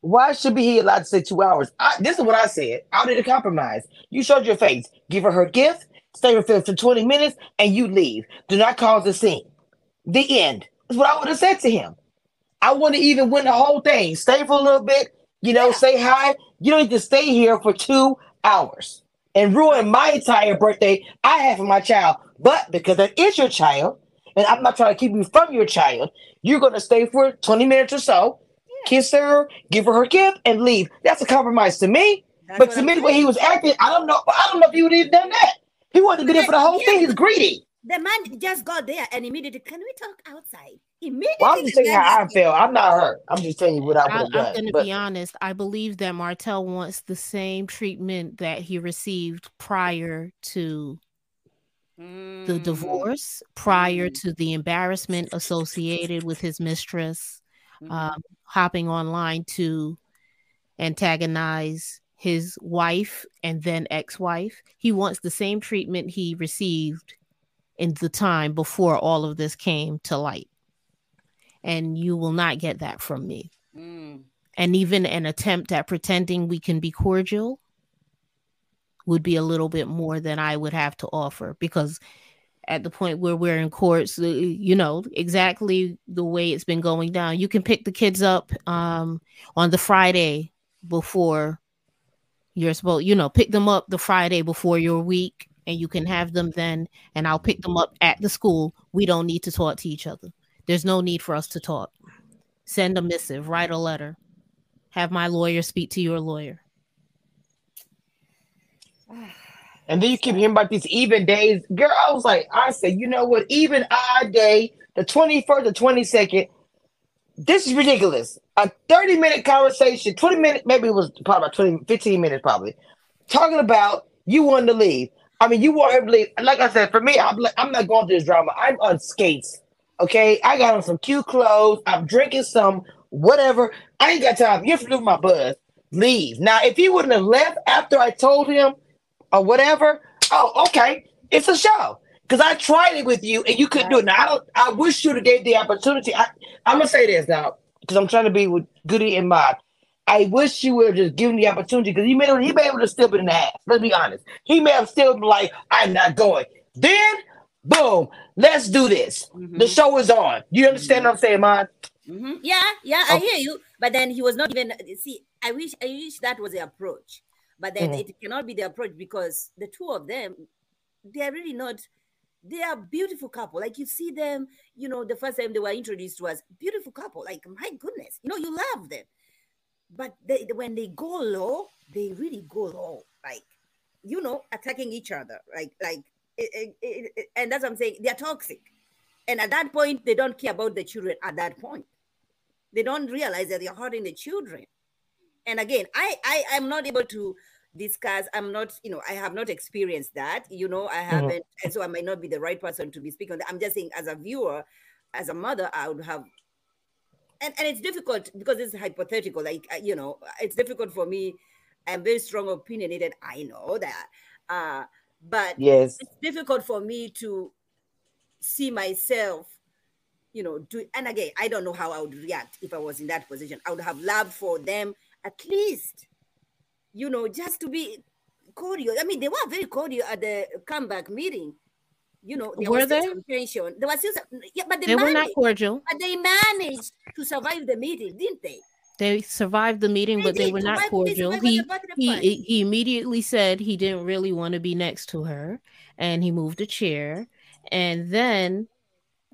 Why should be he allowed to say two hours? I, this is what I said. I did a compromise. You showed your face. Give her her gift. Stay with her for 20 minutes and you leave. Do not cause a scene. The end. That's what I would have said to him. I wouldn't even win the whole thing. Stay for a little bit. You know, Yeah. say hi. You don't need to stay here for two hours and ruin my entire birthday I have for my child. But because that is your child, and I'm not trying to keep you from your child, you're gonna stay for 20 minutes or so, kiss her, give her her gift, and leave. That's a compromise to me. That's but to I'm me, way he was acting, I don't know. I don't know if he would have done that. He wanted to be there for the whole thing. He's greedy. The man just got there and immediately, can we talk outside? Immediately. Well, I'm just the saying how I feel. I'm not hurt. I'm just telling you what I would I, have I'm done. going to be honest. I believe that Martell wants the same treatment that he received prior to the Mm, divorce, prior Mm. to the embarrassment associated with his mistress, mhm. um, hopping online to antagonize his wife and then ex-wife. He wants the same treatment he received in the time before all of this came to light. And you will not get that from me. Mm. And even an attempt at pretending we can be cordial would be a little bit more than I would have to offer because at the point where we're in courts, uh, you know, exactly the way it's been going down. You can pick the kids up um, on the Friday before you're supposed, you know, pick them up the Friday before your week and you can have them then, and I'll pick them up at the school. We don't need to talk to each other. There's no need for us to talk. Send a missive, write a letter, have my lawyer speak to your lawyer. and then you keep hearing about these even days. Girl, I was like, I said, you know what? Even odd day, the 21st, the 22nd, this is ridiculous. A 30 minute conversation, 20 minutes, maybe it was probably about 20, 15 minutes, probably, talking about you wanted to leave. I mean, you want him to leave. Like I said, for me, I'm, like, I'm not going through this drama. I'm on skates. Okay. I got on some cute clothes. I'm drinking some whatever. I ain't got time. You have to do my buzz. Leave. Now, if he wouldn't have left after I told him or whatever, oh, okay. It's a show. Because I tried it with you and you couldn't do it. Now, I don't I wish you would have gave the opportunity. I, I'm gonna say this now, because I'm trying to be with Goody and mind. I wish you would have just given the opportunity because he may he may have still been in the ass. Let's be honest. He may have still been like, I'm not going. Then, boom, let's do this. Mhm. The show is on. You understand what I'm saying, man? Mhm. Yeah, yeah, I Oh. hear you. But then he was not even see. I wish, I wish that was the approach. But then Mhm. it cannot be the approach because the two of them, they are really not. They are beautiful couple. Like you see them, you know, the first time they were introduced to us, beautiful couple. Like my goodness, you know, you love them. But they, when they go low, they really go low. Like, you know, attacking each other. Like, like, it, it- it- it- and that's what I'm saying. They're toxic. And at that point, they don't care about the children. At that point, they don't realize that they're hurting the children. And again, I, I I'm not able to discuss. I'm not, you know, I have not experienced that. You know, I haven't, and so I might not be the right person to be speaking on that. I'm just saying, as a viewer, as a mother, I would have. And, and it's difficult because it's hypothetical. Like uh, you know, it's difficult for me. I'm very strong opinionated. I know that, uh, but Yes. it's difficult for me to see myself you know do and again i don't know how i would react if i was in that position i would have loved for them at least you know just to be cordial i mean they were very cordial at the comeback meeting you know there Were was still they? some tension there was still some, yeah but they, They were not cordial. but they managed to survive the meeting didn't they They survived the meeting, They but they were not Survived- cordial. He he he immediately said he didn't really want to be next to her, and he moved a chair, and then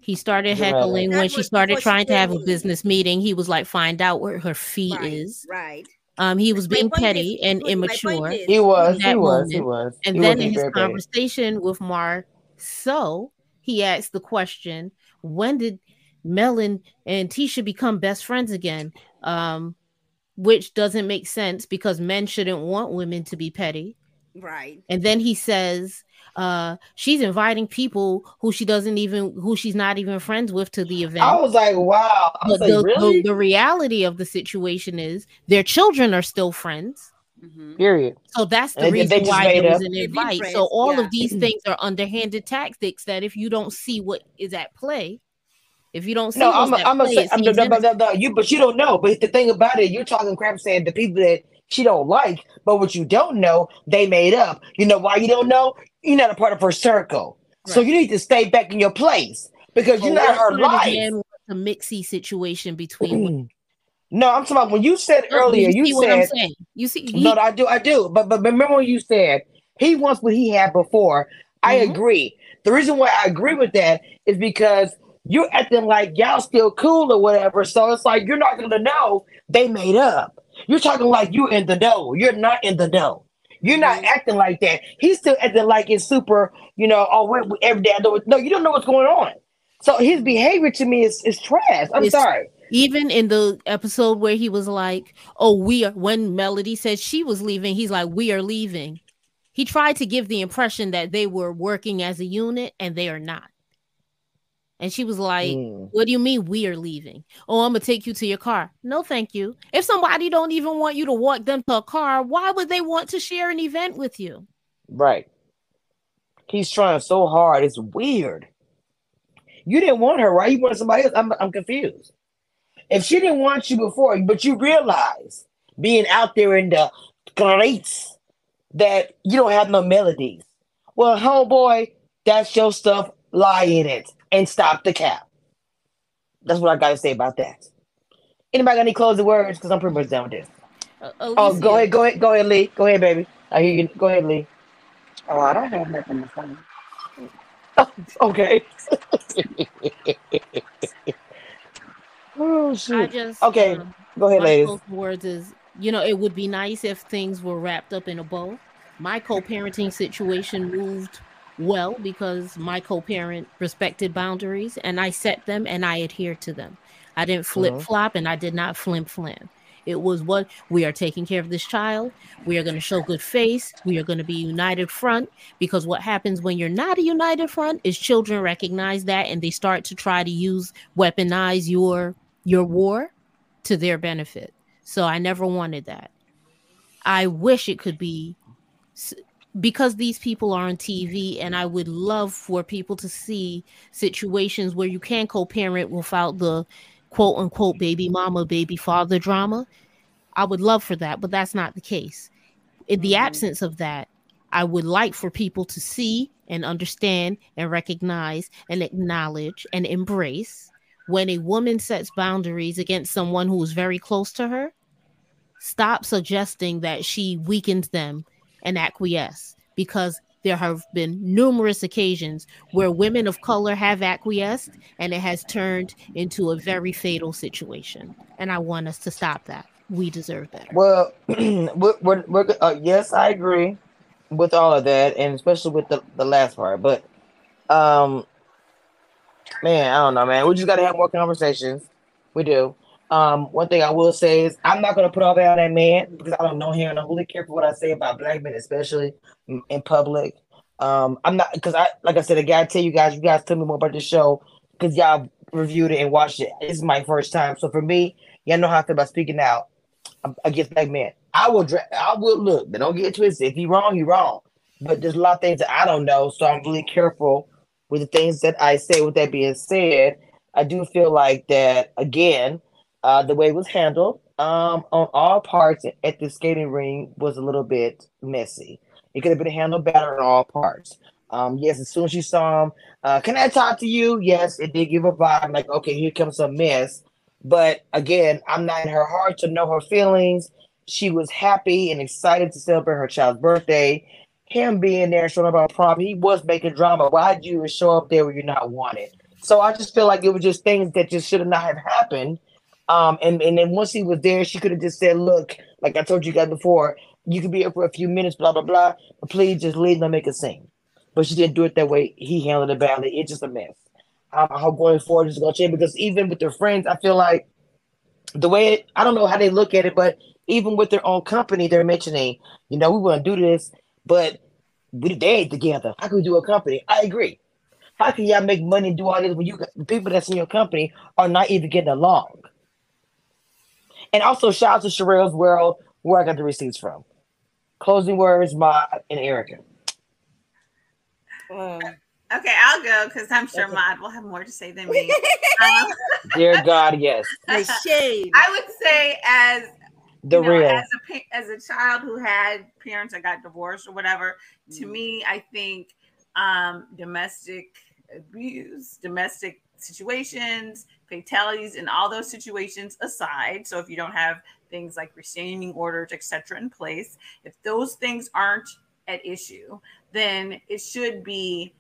he started heckling That when she started before she trying to have a came in. business meeting. He was like, "Find out where her fee right is." right Um, he was My being point is- petty and immature. is- He was, he that was, he was. And He then was in his very petty. conversation with Mar, so he asked the question, when did Melon and Tisha become best friends again? Um, which doesn't make sense because men shouldn't want women to be petty. right And then he says, uh, she's inviting people who she doesn't even who she's not even friends with to the event. I was like, wow. I was but like, the, really? the, the reality of the situation is their children are still friends. Mhm. Period. So that's the And they- they reason why made there was an invite. So all yeah. of these things are underhanded tactics that if you don't see what is at play, if you don't see No, I'm, a, I'm, a, play, I'm no, no, no, no, you, but you don't know. But the thing about it, you're talking crap saying the people that she don't like, but what you don't know, they made up. You know why you don't know? You're not a part of her circle, so you need to stay back in your place because So you're not her life. a mixy situation between? No, I'm talking about when you said earlier. you You, see what I'm said saying? You see, he, no, I do, I do. But but remember when you said he wants what he had before. I Mhm. agree. The reason why I agree with that is because you're acting like y'all still cool or whatever. So it's like you're not gonna know they made up. You're talking like you in the know. You're not in the know. You're not mm-hmm. acting like that. He's still acting like it's super, you know, oh, every day I it. No, you don't know what's going on. So his behavior to me is, is trash. I'm It's- sorry. even in the episode where he was like, "Oh, we are," when Melody said she was leaving, he's like, "We are leaving." He tried to give the impression that they were working as a unit, and they are not. And she was like, Mm. "What do you mean we are leaving? Oh, I'm gonna take you to your car. No, thank you. If somebody don't even want you to walk them to a car, why would they want to share an event with you? Right. He's trying so hard. It's weird. You didn't want her, right? You wanted somebody else. I'm, I'm confused. If she didn't want you before, but you realize being out there in the streets that you don't have no melodies. Well, homeboy, that's your stuff. Lie in it and stop the cap. That's what I got to say about that. Anybody got any closing words? Because I'm pretty much done with this. Uh, Oh, go ahead, go ahead, go ahead, Lee. Go ahead, baby. I hear you. Go ahead, Lee. Oh, I don't have nothing to say. Okay. oh I just Okay, um, Go ahead, my ladies. words is you know it would be nice if things were wrapped up in a bow my co-parenting situation moved well because my co-parent respected boundaries and i set them and i adhered to them. I didn't flip-flop mm-hmm. and i did not flim-flam it was what we are taking care of this child. We are going to show good face. We are going to be united front. Because what happens when you're not a united front is children recognize that and they start to try to use weaponize your your war to their benefit. So I never wanted that. I wish it could be because these people are on TV, and I would love for people to see situations where you can co parent without the quote unquote baby mama, baby father drama. I would love for that, but that's not the case. In the mm-hmm. absence of that, I would like for people to see and understand and recognize and acknowledge and embrace when a woman sets boundaries against someone who is very close to her, stop suggesting that she weakens them and acquiesce because there have been numerous occasions where women of color have acquiesced and it has turned into a very fatal situation. And I want us to stop that. We deserve better. Well, we're, we're, we're uh, yes, I agree with all of that, and especially with the, the last part. But, um, man, I don't know, man. We just got to have more conversations. We do. Um, one thing I will say is I'm not gonna put all that on that man because I don't know him, and I'm really careful what I say about black men, especially in, public. Um, I'm not because I, like I said, I gotta tell you guys, you guys tell me more about the show because y'all reviewed it and watched it. This is my first time, so for me, y'all know how I feel about speaking out against black men. I will, dra- I will look, but don't get twisted. If he wrong, he wrong. But there's a lot of things that I don't know, so I'm really careful with the things that I say. With that being said, I do feel like that again. Uh, the way it was handled um, on all parts at the skating ring was a little bit messy. It could have been handled better on all parts. Um, yes, as soon as she saw him, uh, can I talk to you? Yes, it did give a vibe like, okay, here comes some mess. But again, I'm not in her heart to know her feelings. She was happy and excited to celebrate her child's birthday. Him being there showing up on prom, he was making drama. Why'd you show up there where you're not wanted? So I just feel like it was just things that just should not have happened. Um, and, and then once he was there, she could have just said, Look, like I told you guys before, you could be here for a few minutes, blah, blah, blah. But please just leave, don't make a scene. But she didn't do it that way. He handled it badly. It's just a mess. Um, I hope going forward it's gonna change because even with their friends, I feel like the way it, I don't know how they look at it, but even with their own company, they're mentioning, you know, we want to do this, but we they ain't together. How can we do a company? I agree. How can y'all make money and do all this when you the people that's in your company are not even getting along? And also shout out to Sherelle's World, where I got the receipts from. Closing words, Ma and Erica. Um, Okay, I'll go because I'm sure Mod will have more to say than me. Um, Dear God, yes. the shade. I would say, as The you know, real. as a pa- as a child who had parents that got divorced or whatever, to Mm. me, I think um, domestic abuse, domestic situations, fatalities, and all those situations aside. So if you don't have things like restraining orders, etc., in place, if those things aren't at issue, then it should be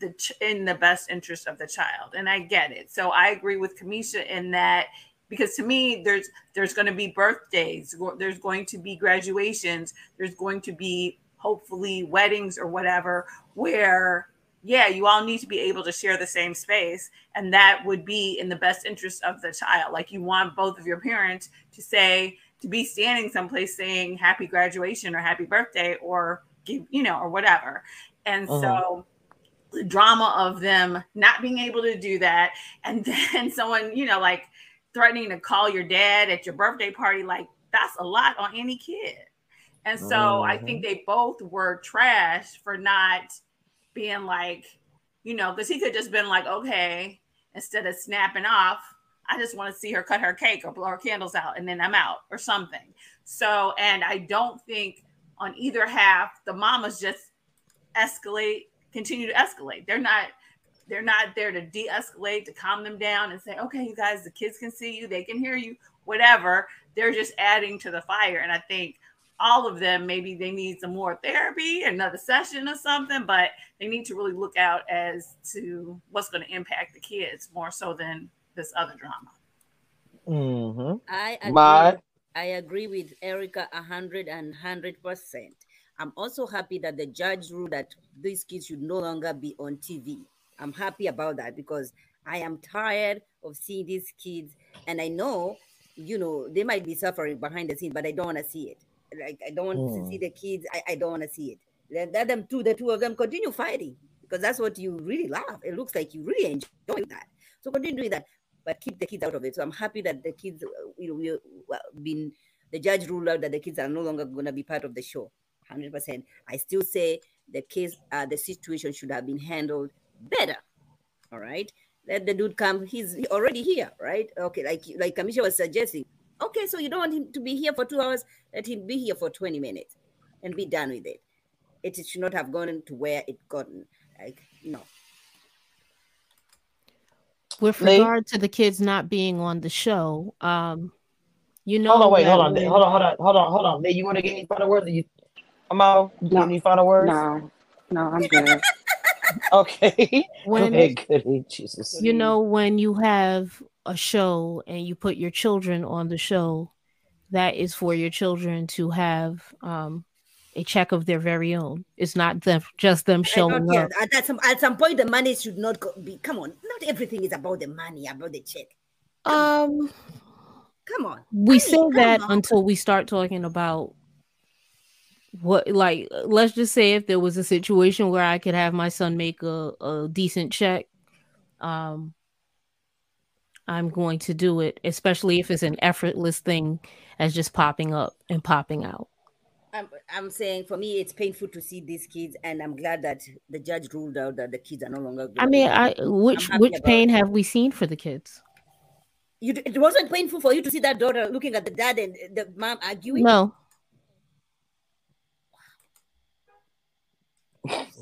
the ch- in the best interest of the child. And I get it. So I agree with Cameshia in that because to me there's there's going to be birthdays there's going to be graduations there's going to be hopefully weddings or whatever where yeah you all need to be able to share the same space and that would be in the best interest of the child. Like you want both of your parents to say to be standing someplace saying happy graduation or happy birthday or give you know or whatever. And Uh-huh. so the drama of them not being able to do that and then someone you know like threatening to call your dad at your birthday party like that's a lot on any kid. And so i think they both were trash for not being like you know because he could just been like okay instead of snapping off i just want to see her cut her cake or blow her candles out and then i'm out or something. So and i don't think on either half the mamas just escalate continue to escalate. They're not they're not there to de-escalate to calm them down and say okay you guys the kids can see you they can hear you whatever. They're just adding to the fire. And i think all of them maybe they need some more therapy another session or something but they need to really look out as to what's going to impact the kids more so than this other drama Mm-hmm. I agree. Mod. I agree with Erica a hundred and hundred percent. I'm also happy that the judge ruled that these kids should no longer be on TV. I'm happy about that because I am tired of seeing these kids, and I know, you know, they might be suffering behind the scenes, but I don't want to see it. Like I don't want to Mm. see the kids. I, I don't want to see it. Let, let them two, the two of them continue fighting because that's what you really love. It looks like you really enjoy that. So continue doing that, but keep the kids out of it. So I'm happy that the kids, uh, you know, we've been the judge ruled out that the kids are no longer going to be part of the show. Hundred percent. I still say the case, uh, the situation should have been handled better. All right, let the dude come. He's already here, right? Okay, like like Cameshia was suggesting. Okay, so you don't want him to be here for two hours. Let him be here for twenty minutes, and be done with it. It should not have gone to where it gotten. Like no. With Lee? regard to the kids not being on the show, um, you know, Hold on, wait, hold on, when- hold on, hold on, hold on, hold on. Lee, you want to get any final words? Or you, Amal, you No. any final words? No, no, I'm good. Okay. when okay, goody, Jesus. you know when you have a show and you put your children on the show that is for your children to have um a check of their very own it's not them just them showing up At, at some at some point, the money should not go, be. Come on, not everything is about the money, about the check. um Come on. we say that on. until we start talking about what like let's just say if there was a situation where i could have my son make a, a decent check um i'm going to do it especially if it's an effortless thing as just popping up and popping out I'm, I'm saying for me, it's painful to see these kids, and I'm glad that the judge ruled out that the kids are no longer. i mean i which which pain it. have we seen for the kids You, it wasn't painful for you to see that daughter looking at the dad and the mom arguing. no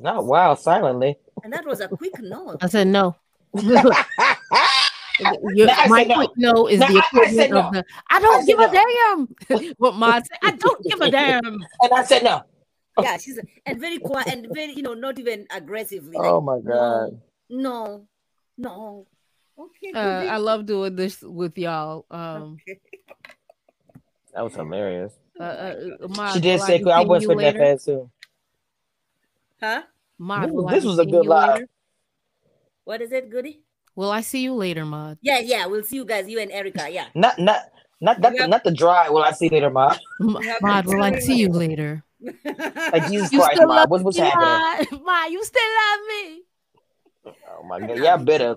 Not wow, silently. and that was a quick no. i said no Your- I my said no. quick no is No, the I- I said of no. the I don't said give a damn. what Ma said, I don't give a damn. And I said no. Yeah, she's and very quiet and very, you know, not even aggressively. Oh my god. no, no. Okay. Uh. I love doing this with y'all. Um, That was hilarious. uh, uh, Ma, She did say be I was you putting that later? fast too. Huh? Ma, This was- this was a good you live. What is it, Goody? Will I see you later, Mod? Yeah, yeah. We'll see you guys, you and Erica. Yeah. Not not not not, the, have- not the dry. Well, I see you later, Mom. M- Mod, will I see you later? Like Jesus You Christ, still Mom. love What's what's me, happening? Ma? Ma, you still love me? Oh my god, yeah, better.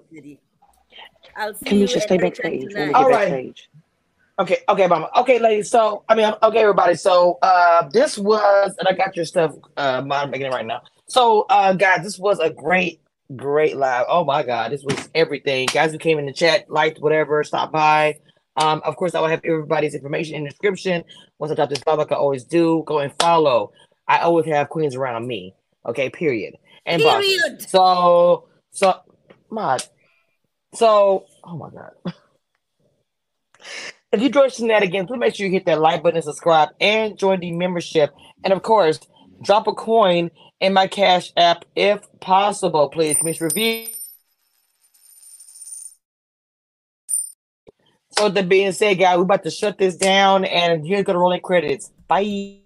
I'll see you Cameshia, stay and backstage. When we tonight. get All right. backstage. Okay, okay, mama. Okay, ladies. So I mean, okay, everybody. So uh this was, and I got your stuff. Uh, mom making it right now. So uh, guys, this was a great, great live. Oh my god, this was everything. Guys who came in the chat, liked whatever, stopped by. Um, of course, I will have everybody's information in the description. Once I drop this live, like I always do, go and follow. I always have queens around me. Okay, period. And bosses. Period. So, so, mod. So, oh my god. If you join Shenanigans, please make sure you hit that like button and subscribe and join the membership. And of course, drop a coin in my Cash App if possible, please. Cameshia Review. So, that being said, guys, we're about to shut this down, and here's the rolling credits. Bye.